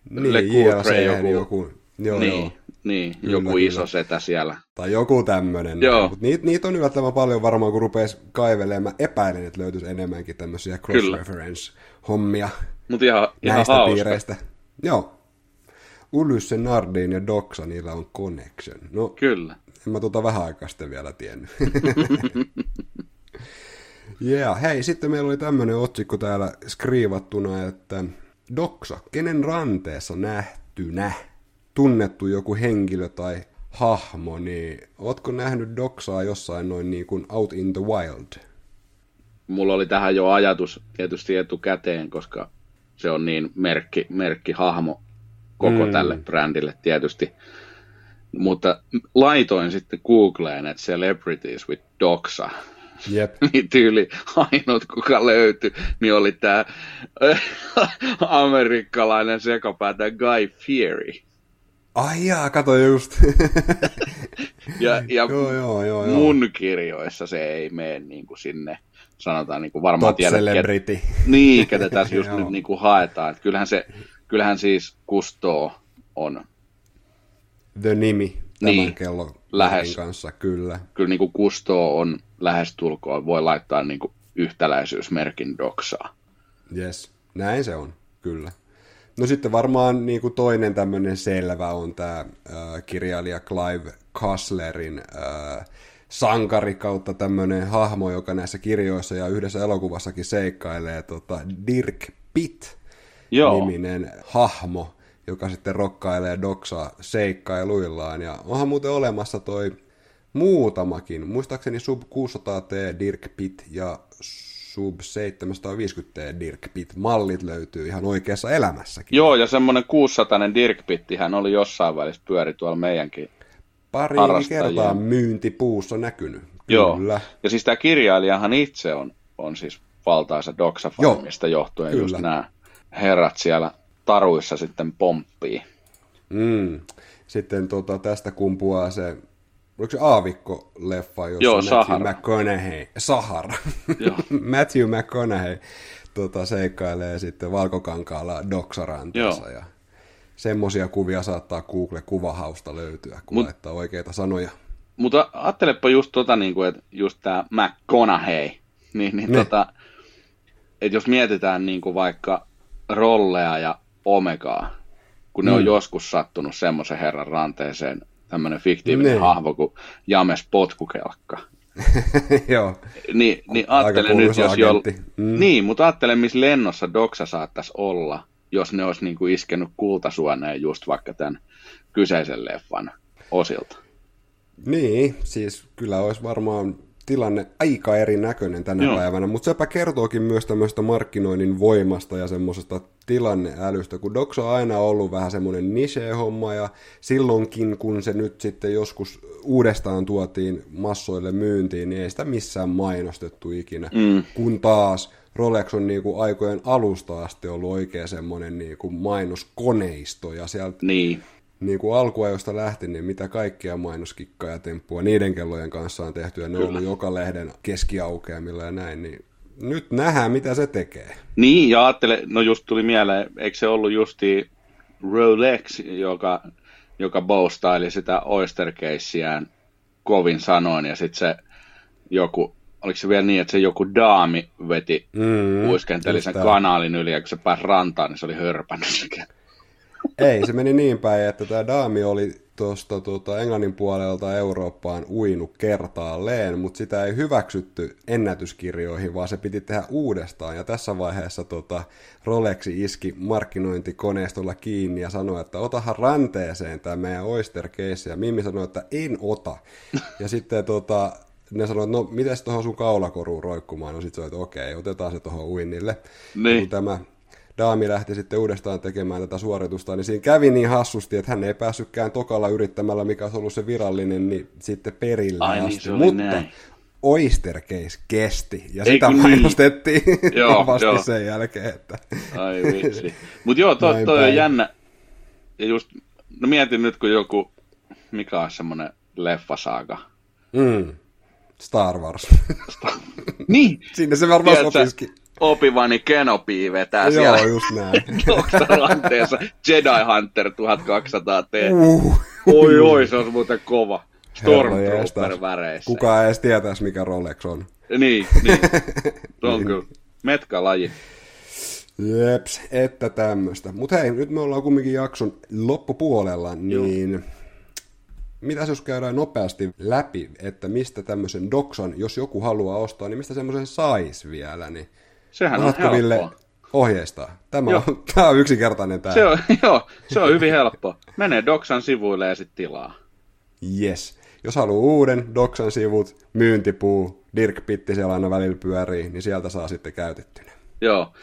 niin, Coultre joku... joku... Joo, niin. joo. Niin, kyllä, joku kyllä. iso setä siellä. Tai joku tämmöinen. Mutta niitä, niitä on yllättävän paljon varmaan, kun rupeisi kaivelemaan. Mä epäilen, että löytyisi enemmänkin tämmöisiä cross-reference-hommia. Mutta ihan, ihan näistä hauska. piireistä. Joo. Ulysse, Nardin ja Doxa, niillä on connection. No, Kyllä. En mä tuota vähän aikaa sitten vielä tiennyt. yeah. Hei, sitten meillä oli tämmöinen otsikko täällä skriivattuna, että Doxa, kenen ranteessa nähtynä tunnettu joku henkilö tai hahmo, niin ootko nähnyt Doksaa jossain noin niin kuin Out in the Wild? Mulla oli tähän jo ajatus tietysti etukäteen, koska se on niin merkki, merkki hahmo koko mm. tälle brändille tietysti. Mutta laitoin sitten Googleen, että Celebrities with Doxa. Jep. niin tyyli ainut, kuka löytyi, niin oli tämä amerikkalainen sekopäätä Guy Fieri. Ai jaa, kato just. ja ja joo, joo, joo, joo. mun kirjoissa se ei mene niin kuin sinne, sanotaan niin kuin varmaan tiedät, celebrity. Niin, ketä tässä just nyt niin kuin haetaan. Että kyllähän, se, kyllähän siis Kusto on The nimi niin, kello lähes, kanssa, kyllä. Kyllä niin kuin Kusto on lähestulkoon, voi laittaa niin kuin yhtäläisyysmerkin doksaa. Yes, näin se on, kyllä. No sitten varmaan niin kuin toinen tämmöinen selvä on tämä äh, kirjailija Clive Kasslerin äh, sankari kautta tämmöinen hahmo, joka näissä kirjoissa ja yhdessä elokuvassakin seikkailee, tota Dirk Pitt-niminen hahmo, joka sitten rokkailee doksaa seikkailuillaan. Ja onhan muuten olemassa toi muutamakin, muistaakseni Sub 600T Dirk Pitt ja Sub 750 Dirk Pitt-mallit löytyy ihan oikeassa elämässäkin. Joo, ja semmoinen 600 Dirk Pittihän oli jossain välissä pyöri tuolla meidänkin Pari kertaa myyntipuussa näkynyt. Joo, Kyllä. ja siis tämä kirjailijahan itse on, on siis valtaisa Doxa-farmista johtuen Kyllä. just nämä herrat siellä taruissa sitten pomppii. Mm. Sitten tota, tästä kumpuaa se oliko se Aavikko-leffa, jossa Joo, Matthew Sahara. McConaughey, Sahara, Joo. Matthew McConaughey tota, seikkailee sitten valkokankaalla doksaranteessa ja semmoisia kuvia saattaa Google-kuvahausta löytyä, kun Mut, laittaa oikeita sanoja. Mutta ajattelepa just tota, niin kuin, että just tämä McConaughey, niin, niin tota, että jos mietitään niin kuin vaikka Rollea ja Omegaa, kun ne mm. on joskus sattunut semmoisen herran ranteeseen, tämmöinen fiktiivinen ne. hahmo kuin James Potkukelkka. Joo. Niin, niin ajattele nyt, jos jo... Mm. Niin, mutta ajattele, missä lennossa Doksa saattaisi olla, jos ne olisi niin kuin iskenut kultasuoneen just vaikka tämän kyseisen leffan osilta. Niin, siis kyllä olisi varmaan tilanne aika erinäköinen tänä Joo. päivänä, mutta sepä kertookin myös tämmöistä markkinoinnin voimasta ja semmoisesta tilanneälystä, kun Doxa on aina ollut vähän semmoinen niche-homma ja silloinkin, kun se nyt sitten joskus uudestaan tuotiin massoille myyntiin, niin ei sitä missään mainostettu ikinä, mm. kun taas Rolex on niinku aikojen alusta asti ollut oikein semmoinen niinku mainoskoneisto ja sieltä niin. niin kuin alkuajosta lähti, niin mitä kaikkia mainoskikkaa ja temppua niiden kellojen kanssa on tehty, ja ne on ollut joka lehden keskiaukeamilla ja näin, niin nyt nähdään, mitä se tekee. Niin, ja ajattele, no just tuli mieleen, eikö se ollut justi Rolex, joka, joka boostaili sitä oyster kovin sanoin, ja sitten se joku, oliko se vielä niin, että se joku daami veti, mm, uiskenteli sen kanaalin yli, ja kun se pääsi rantaan, niin se oli hörpännyt ei, se meni niin päin, että tämä daami oli tuosta tuota, Englannin puolelta Eurooppaan uinut kertaalleen, mutta sitä ei hyväksytty ennätyskirjoihin, vaan se piti tehdä uudestaan. Ja tässä vaiheessa tota, Rolexi iski markkinointikoneistolla kiinni ja sanoi, että otahan ranteeseen tämä meidän Oyster case. Ja Mimmi sanoi, että en ota. Ja sitten tota, ne sanoivat, että no miten tuohon sun kaulakoruun roikkumaan, no sit se oli, että okei, otetaan se tuohon uinnille. Niin. Kun tämä Daami lähti sitten uudestaan tekemään tätä suoritusta, niin siinä kävi niin hassusti, että hän ei päässytkään tokalla yrittämällä, mikä olisi ollut se virallinen, niin sitten perille Ai niin, asti. oli Mutta näin. Oyster Case kesti, ja Eikö sitä niin? mainostettiin Joo, kovasti joo. sen jälkeen. Että... Ai vitsi. Mutta joo, to, Näin toi on jännä. Ja just, no mietin nyt, kun joku, mikä on semmoinen leffasaaga. Mm. Star Wars. Niin, Sinne se varmaan sopisikin. Obi-Wani Kenobi vetää Joo, siellä just näin. doktoranteessa Jedi Hunter 1200 T. Uh. Oi, oi, se on muuten kova. Herra jestas. Stormtrooper-väreissä. Kukaan ei edes tietäisi, mikä Rolex on. Niin, niin. Se on kyllä metka-laji. Jeps, että tämmöistä. Mutta hei, nyt me ollaan kumminkin jakson loppupuolella, niin mitä jos käydään nopeasti läpi, että mistä tämmöisen doksan, jos joku haluaa ostaa, niin mistä semmoisen sais vielä, niin Sehän on osaatko Ville ohjeistaa? Tämä Joo. on, tämä on yksinkertainen tämä. Se on, joo, se on hyvin helppo. Menee Doksan sivuille ja sitten tilaa. Yes. Jos haluaa uuden Doksan sivut, myyntipuu, Dirk Pitti siellä aina välillä pyörii, niin sieltä saa sitten käytettynä. Joo.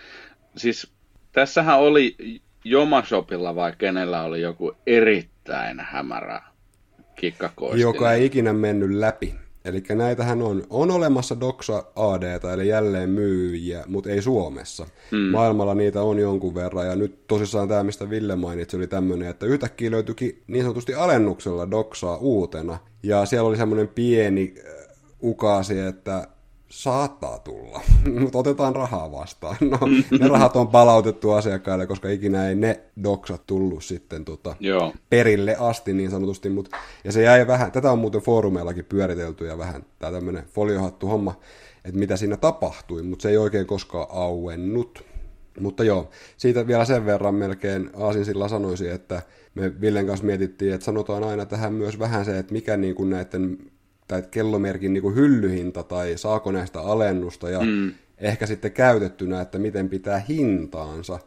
Siis tässähän oli Jomashopilla vai kenellä oli joku erittäin hämärä kikkakoistinen. Joka ei ikinä mennyt läpi. Eli näitähän on, on olemassa Doxa AD, eli jälleen myyjiä, mutta ei Suomessa. Mm. Maailmalla niitä on jonkun verran, ja nyt tosissaan tämä, mistä Ville mainitsi, oli tämmöinen, että yhtäkkiä löytyikin niin sanotusti alennuksella Doxaa uutena, ja siellä oli semmoinen pieni äh, ukaasi, että saattaa tulla, mutta otetaan rahaa vastaan. No, ne rahat on palautettu asiakkaille, koska ikinä ei ne doksat tullut sitten tota, Joo. perille asti niin sanotusti, mut, ja se jäi vähän, tätä on muuten foorumeillakin pyöritelty ja vähän tämä tämmöinen foliohattu homma, että mitä siinä tapahtui, mutta se ei oikein koskaan auennut. Mutta joo, siitä vielä sen verran melkein Aasinsilla sanoisi, että me Villen kanssa mietittiin, että sanotaan aina tähän myös vähän se, että mikä niin kuin näiden tai kellomerkin niin kuin hyllyhinta tai saako näistä alennusta ja mm. ehkä sitten käytettynä, että miten pitää hintaansa.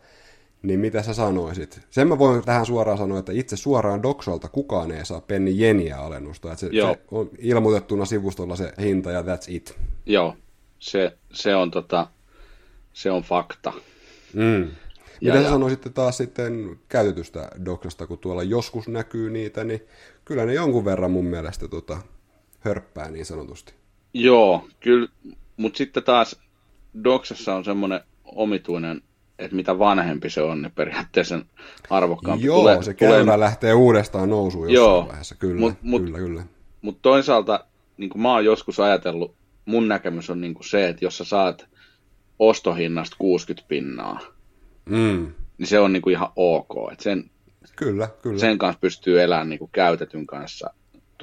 Niin mitä sä sanoisit? Sen mä voin tähän suoraan sanoa, että itse suoraan Doksolta kukaan ei saa penni jeniä alennusta. Että se, Joo. se on ilmoitettuna sivustolla se hinta ja that's it. Joo. Se, se on tota, se on fakta. Mm. Ja- Mitä sä ja- sanoisitte taas sitten käytetystä Doksasta, kun tuolla joskus näkyy niitä, niin kyllä ne jonkun verran mun mielestä tota, hörppää niin sanotusti. Joo, kyllä, mutta sitten taas Doksassa on semmoinen omituinen, että mitä vanhempi se on, niin periaatteessa sen arvokkaampi Joo, tulee. se tulee käyrä lähtee uudestaan nousuun jossain Joo, vaiheessa. Kyllä, mut- mut- kyllä, kyllä. Mutta toisaalta niin kuin mä oon joskus ajatellut, mun näkemys on niin kuin se, että jos sä saat ostohinnasta 60 pinnaa, Mm. niin se on niin kuin ihan ok. Et sen, Kyllä, kyllä. sen kanssa pystyy elämään niin kuin käytetyn kanssa.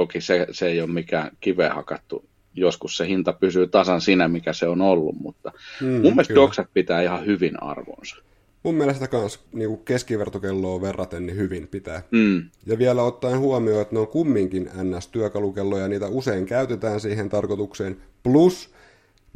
Toki se, se ei ole mikään kiveen hakattu. Joskus se hinta pysyy tasan siinä, mikä se on ollut, mutta Mm, mun mielestä kyllä. doksat pitää ihan hyvin arvonsa. Mun mielestä kans niin keskivertokelloa verraten niin hyvin pitää. Mm, Ja vielä ottaen huomioon, että ne on kumminkin NS-työkalukelloja, niitä usein käytetään siihen tarkoitukseen. Plus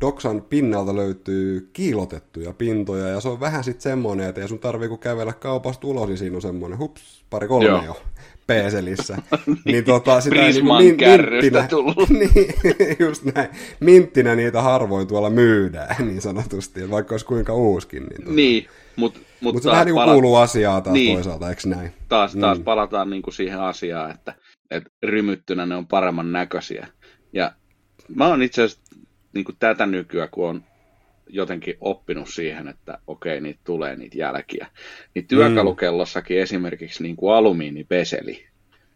Doksan pinnalta löytyy kiilotettuja pintoja, ja se on vähän sitten semmoinen, että ei sun tarvii kun kävellä kaupasta ulos, niin siinä on semmoinen, hups, pari kolme Joo. jo peeselissä. niin tota, sitä Prisman niinku min- kärrystä minttinä- tullut. niin, just näin. Minttinä niitä harvoin tuolla myydään, niin sanotusti, vaikka olisi kuinka uuskin. Niin, tota. niin, mutta mut Mutta se vähän niin pala- kuuluu asiaa taas Niin. toisaalta, eikö näin? taas, taas Mm. palataan niin kuin siihen asiaan, että, että rymyttynä ne on paremman näköisiä. Ja mä oon itse asiassa niin kuin tätä nykyään, kun on jotenkin oppinut siihen, että okei, niitä tulee niitä jälkiä. Niin työkalukellossakin esimerkiksi niin kuin alumiinipeseli.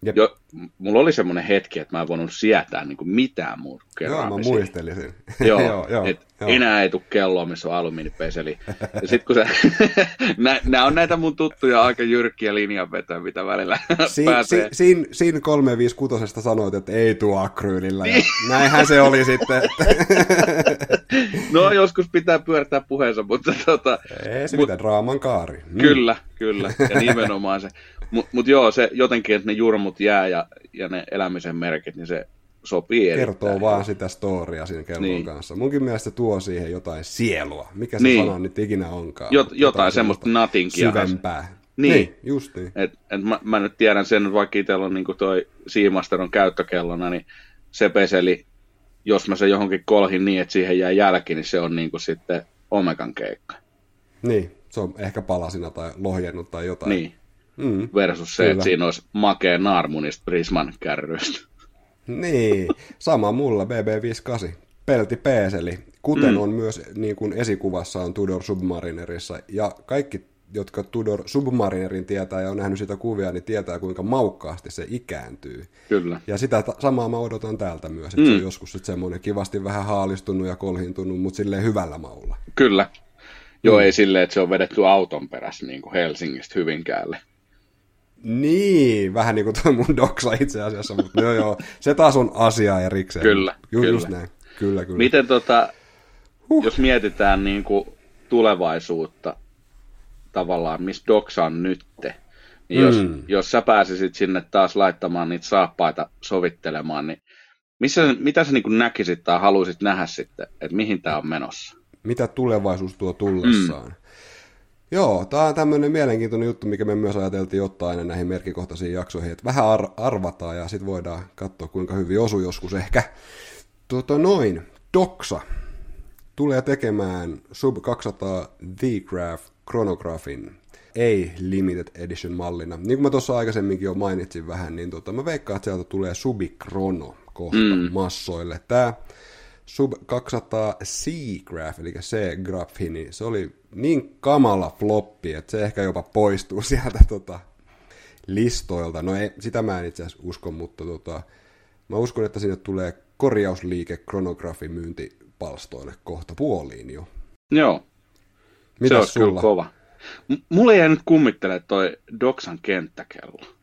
Jep. Jo, mulla oli semmoinen hetki, että mä en voinut sietää niin kuin mitään muuta kuin Joo, mä muistelisin. Joo, joo, joo, et joo. enää ei tule kelloa, missä on alumiinipeseli. Ja sit kun se, nämä on näitä mun tuttuja aika jyrkkiä linjanvetoja, mitä välillä Si, pääsee. si, siinä, siinä 356 sanoit, että ei tuo akryylillä. Ja näinhän se oli sitten. No joskus pitää pyörtää puheensa, mutta tota, ei se Mut- mitään, draaman kaari. Mm. kyllä, kyllä. Ja nimenomaan se. Mutta mut joo, se jotenkin, että ne jurmut jää ja, ja ne elämisen merkit, niin se sopii erittäin Kertoo vaan sitä storia siinä kellon Niin. kanssa. Munkin mielestä tuo siihen jotain sielua. Mikä se Niin. sana nyt ikinä onkaan. Jot, mutta jotain semmoista natinkia. Syvempää. Niin. niin just niin. Et, et mä, mä, nyt tiedän sen, vaikka itsellä on niin toi Seamasteron käyttökellona, niin se peseli jos mä se johonkin kolhin niin, että siihen jää jälki, niin se on niin sitten Omegan keikka. Niin, se on ehkä palasina tai lohjennut tai jotain. Niin. Mm, Versus se, kyllä. että siinä olisi makea naarmunista Prisman kärryistä. Niin, sama mulla BB58, pelti peeseli, kuten mm. on myös niin kuin esikuvassa on Tudor Submarinerissa, ja kaikki jotka Tudor Submarinerin tietää ja on nähnyt sitä kuvia, niin tietää kuinka maukkaasti se ikääntyy. Kyllä. Ja sitä samaa mä odotan täältä myös, että mm. se on joskus sitten semmoinen kivasti vähän haalistunut ja kolhintunut, mutta silleen hyvällä maulla. Kyllä. Joo, mm. ei silleen, että se on vedetty auton perässä niin kuin Helsingistä Hyvinkäälle. Niin, vähän niin kuin tuo mun doksa itse asiassa, mutta joo joo, se taas on asia erikseen. Kyllä, Ju, kyllä. Just näin, kyllä, kyllä. Miten tota, huh. jos mietitään niin kuin tulevaisuutta, tavallaan, missä doksa on nytte, niin mm. jos, jos sä pääsisit sinne taas laittamaan niitä saappaita sovittelemaan, niin missä, mitä sä niin näkisit tai haluaisit nähdä sitten, että mihin tämä on menossa? Mitä tulevaisuus tuo tullessaan? Mm. Joo, tämä on tämmöinen mielenkiintoinen juttu, mikä me myös ajateltiin ottaa aina näihin merkikohtaisiin jaksoihin, että vähän ar- arvataan ja sitten voidaan katsoa, kuinka hyvin osu joskus ehkä. Tuota noin, Doxa tulee tekemään Sub 200 The Graph Chronographin ei limited edition mallina. Niin kuin mä tuossa aikaisemminkin jo mainitsin vähän, niin tota, mä veikkaan, että sieltä tulee Subikrono kohta mm. massoille. Tämä Sub 200 C-Graph, eli C-Graphi, niin se oli niin kamala floppi, että se ehkä jopa poistuu sieltä tota, listoilta. No ei, sitä mä en itse asiassa usko, mutta tota, mä uskon, että sinne tulee korjausliike kronografin myyntipalstoille kohta puoliin jo. Joo. Mitäs se on sulla? kova. M- mulle jäi nyt kummittelee toi Doxan kenttäkello.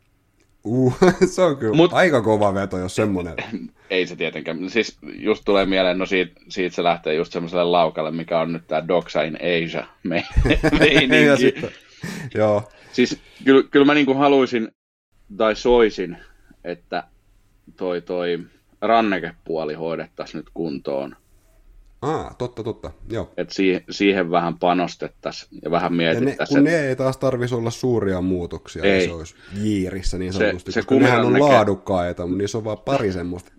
Uh, se on kyllä Mut, aika kova veto, jos semmoinen. Ei se tietenkään. Siis just tulee mieleen, no siitä, siitä se lähtee just semmoiselle laukalle, mikä on nyt tämä Doxa in Asia me, meininki. sitten, joo. Siis kyllä, kyllä mä niinku haluaisin, tai soisin, että toi, toi rannekepuoli hoidettaisiin nyt kuntoon. Ah, totta, totta, joo. Et si- siihen vähän panostettaisiin ja vähän mietittäisiin. kun ne ei taas tarvisi olla suuria muutoksia, ei. niin se olisi jiirissä niin sanotusti, se, se koska nehän on neke... laadukkaita, mutta niissä on vaan pari semmoista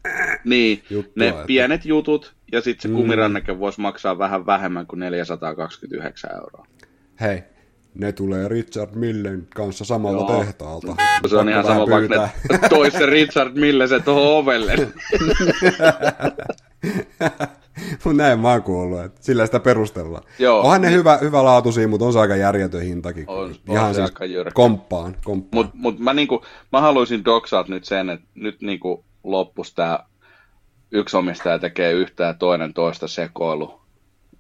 Niin, juttua, ne että... pienet jutut ja sitten se mm. kumiranneke voisi maksaa vähän vähemmän kuin 429 euroa. Hei, ne tulee Richard Millen kanssa samalta Joo. tehtaalta. Se on ihan sama, vaikka ne toisi Richard Millen se tuohon ovelle. Mutta näin mä oon kuullut, että sillä sitä perustellaan. Joo. Onhan ne hyvä, hyvä laatuisia, mutta on se aika järjetön hintakin. On, Ihan on siis aika komppaan. komppaan. Mutta mut mä, niinku, mä haluaisin doksaat nyt sen, että nyt niinku loppus tää yksi omistaja tekee yhtä ja toinen toista sekoilu.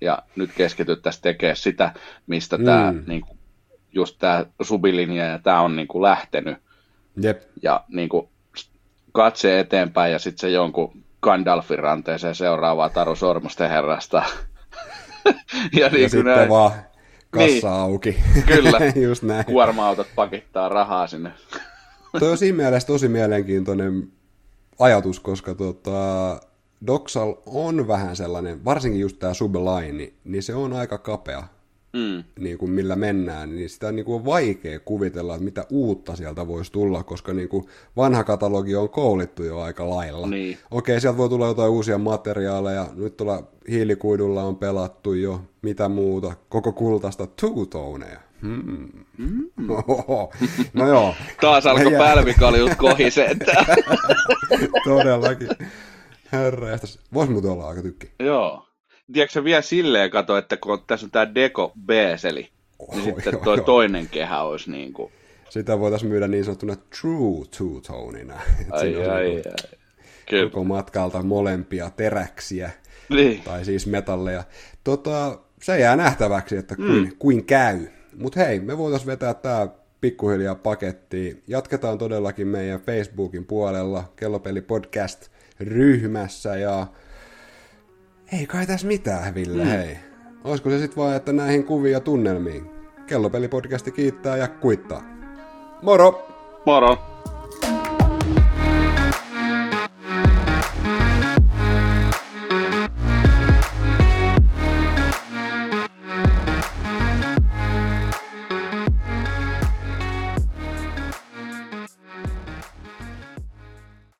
Ja nyt keskityttäisiin tekemään sitä, mistä mm. tämä niinku, just tämä subilinja ja tämä on niinku lähtenyt. Jep. Ja niinku, katse eteenpäin ja sitten se jonkun Gandalfin ranteeseen seuraavaa Taru Sormusten herrasta. ja, niin ja sitten näin... vaan kassa niin, auki. Kyllä, Just näin. kuorma-autot pakittaa rahaa sinne. Toi on siinä mielessä tosi mielenkiintoinen ajatus, koska tota, Doxal on vähän sellainen, varsinkin just tämä Sublime, niin se on aika kapea mm. niin kuin millä mennään, niin sitä niin kuin on vaikea kuvitella, että mitä uutta sieltä voisi tulla, koska niin kuin vanha katalogi on koulittu jo aika lailla. Niin. Okei, sieltä voi tulla jotain uusia materiaaleja, nyt tuolla hiilikuidulla on pelattu jo, mitä muuta, koko kultaista two-toneja. Hmm. Mm. No joo. Taas alkoi ja... pälvikaljut kohisee. Todellakin. Herra, voisi muuten olla aika tykki. Joo tiedätkö vielä silleen kato, että kun tässä on tämä Deco B-seli, oh, niin sitten joo, toi joo. toinen kehä olisi niin kuin... Sitä voitaisiin myydä niin sanottuna true two-tonina. Ai, ai, ai, ai. Koko matkalta molempia teräksiä, niin. tai siis metalleja. Tota, se jää nähtäväksi, että kuin, mm. kuin käy. Mutta hei, me voitaisiin vetää tämä pikkuhiljaa pakettiin. Jatketaan todellakin meidän Facebookin puolella, Kellopeli Podcast ryhmässä ja ei kai tässä mitään, Ville, mm. hei. Olisiko se sitten vaan, että näihin kuviin ja tunnelmiin? Kellopelipodcasti kiittää ja kuittaa. Moro! Moro!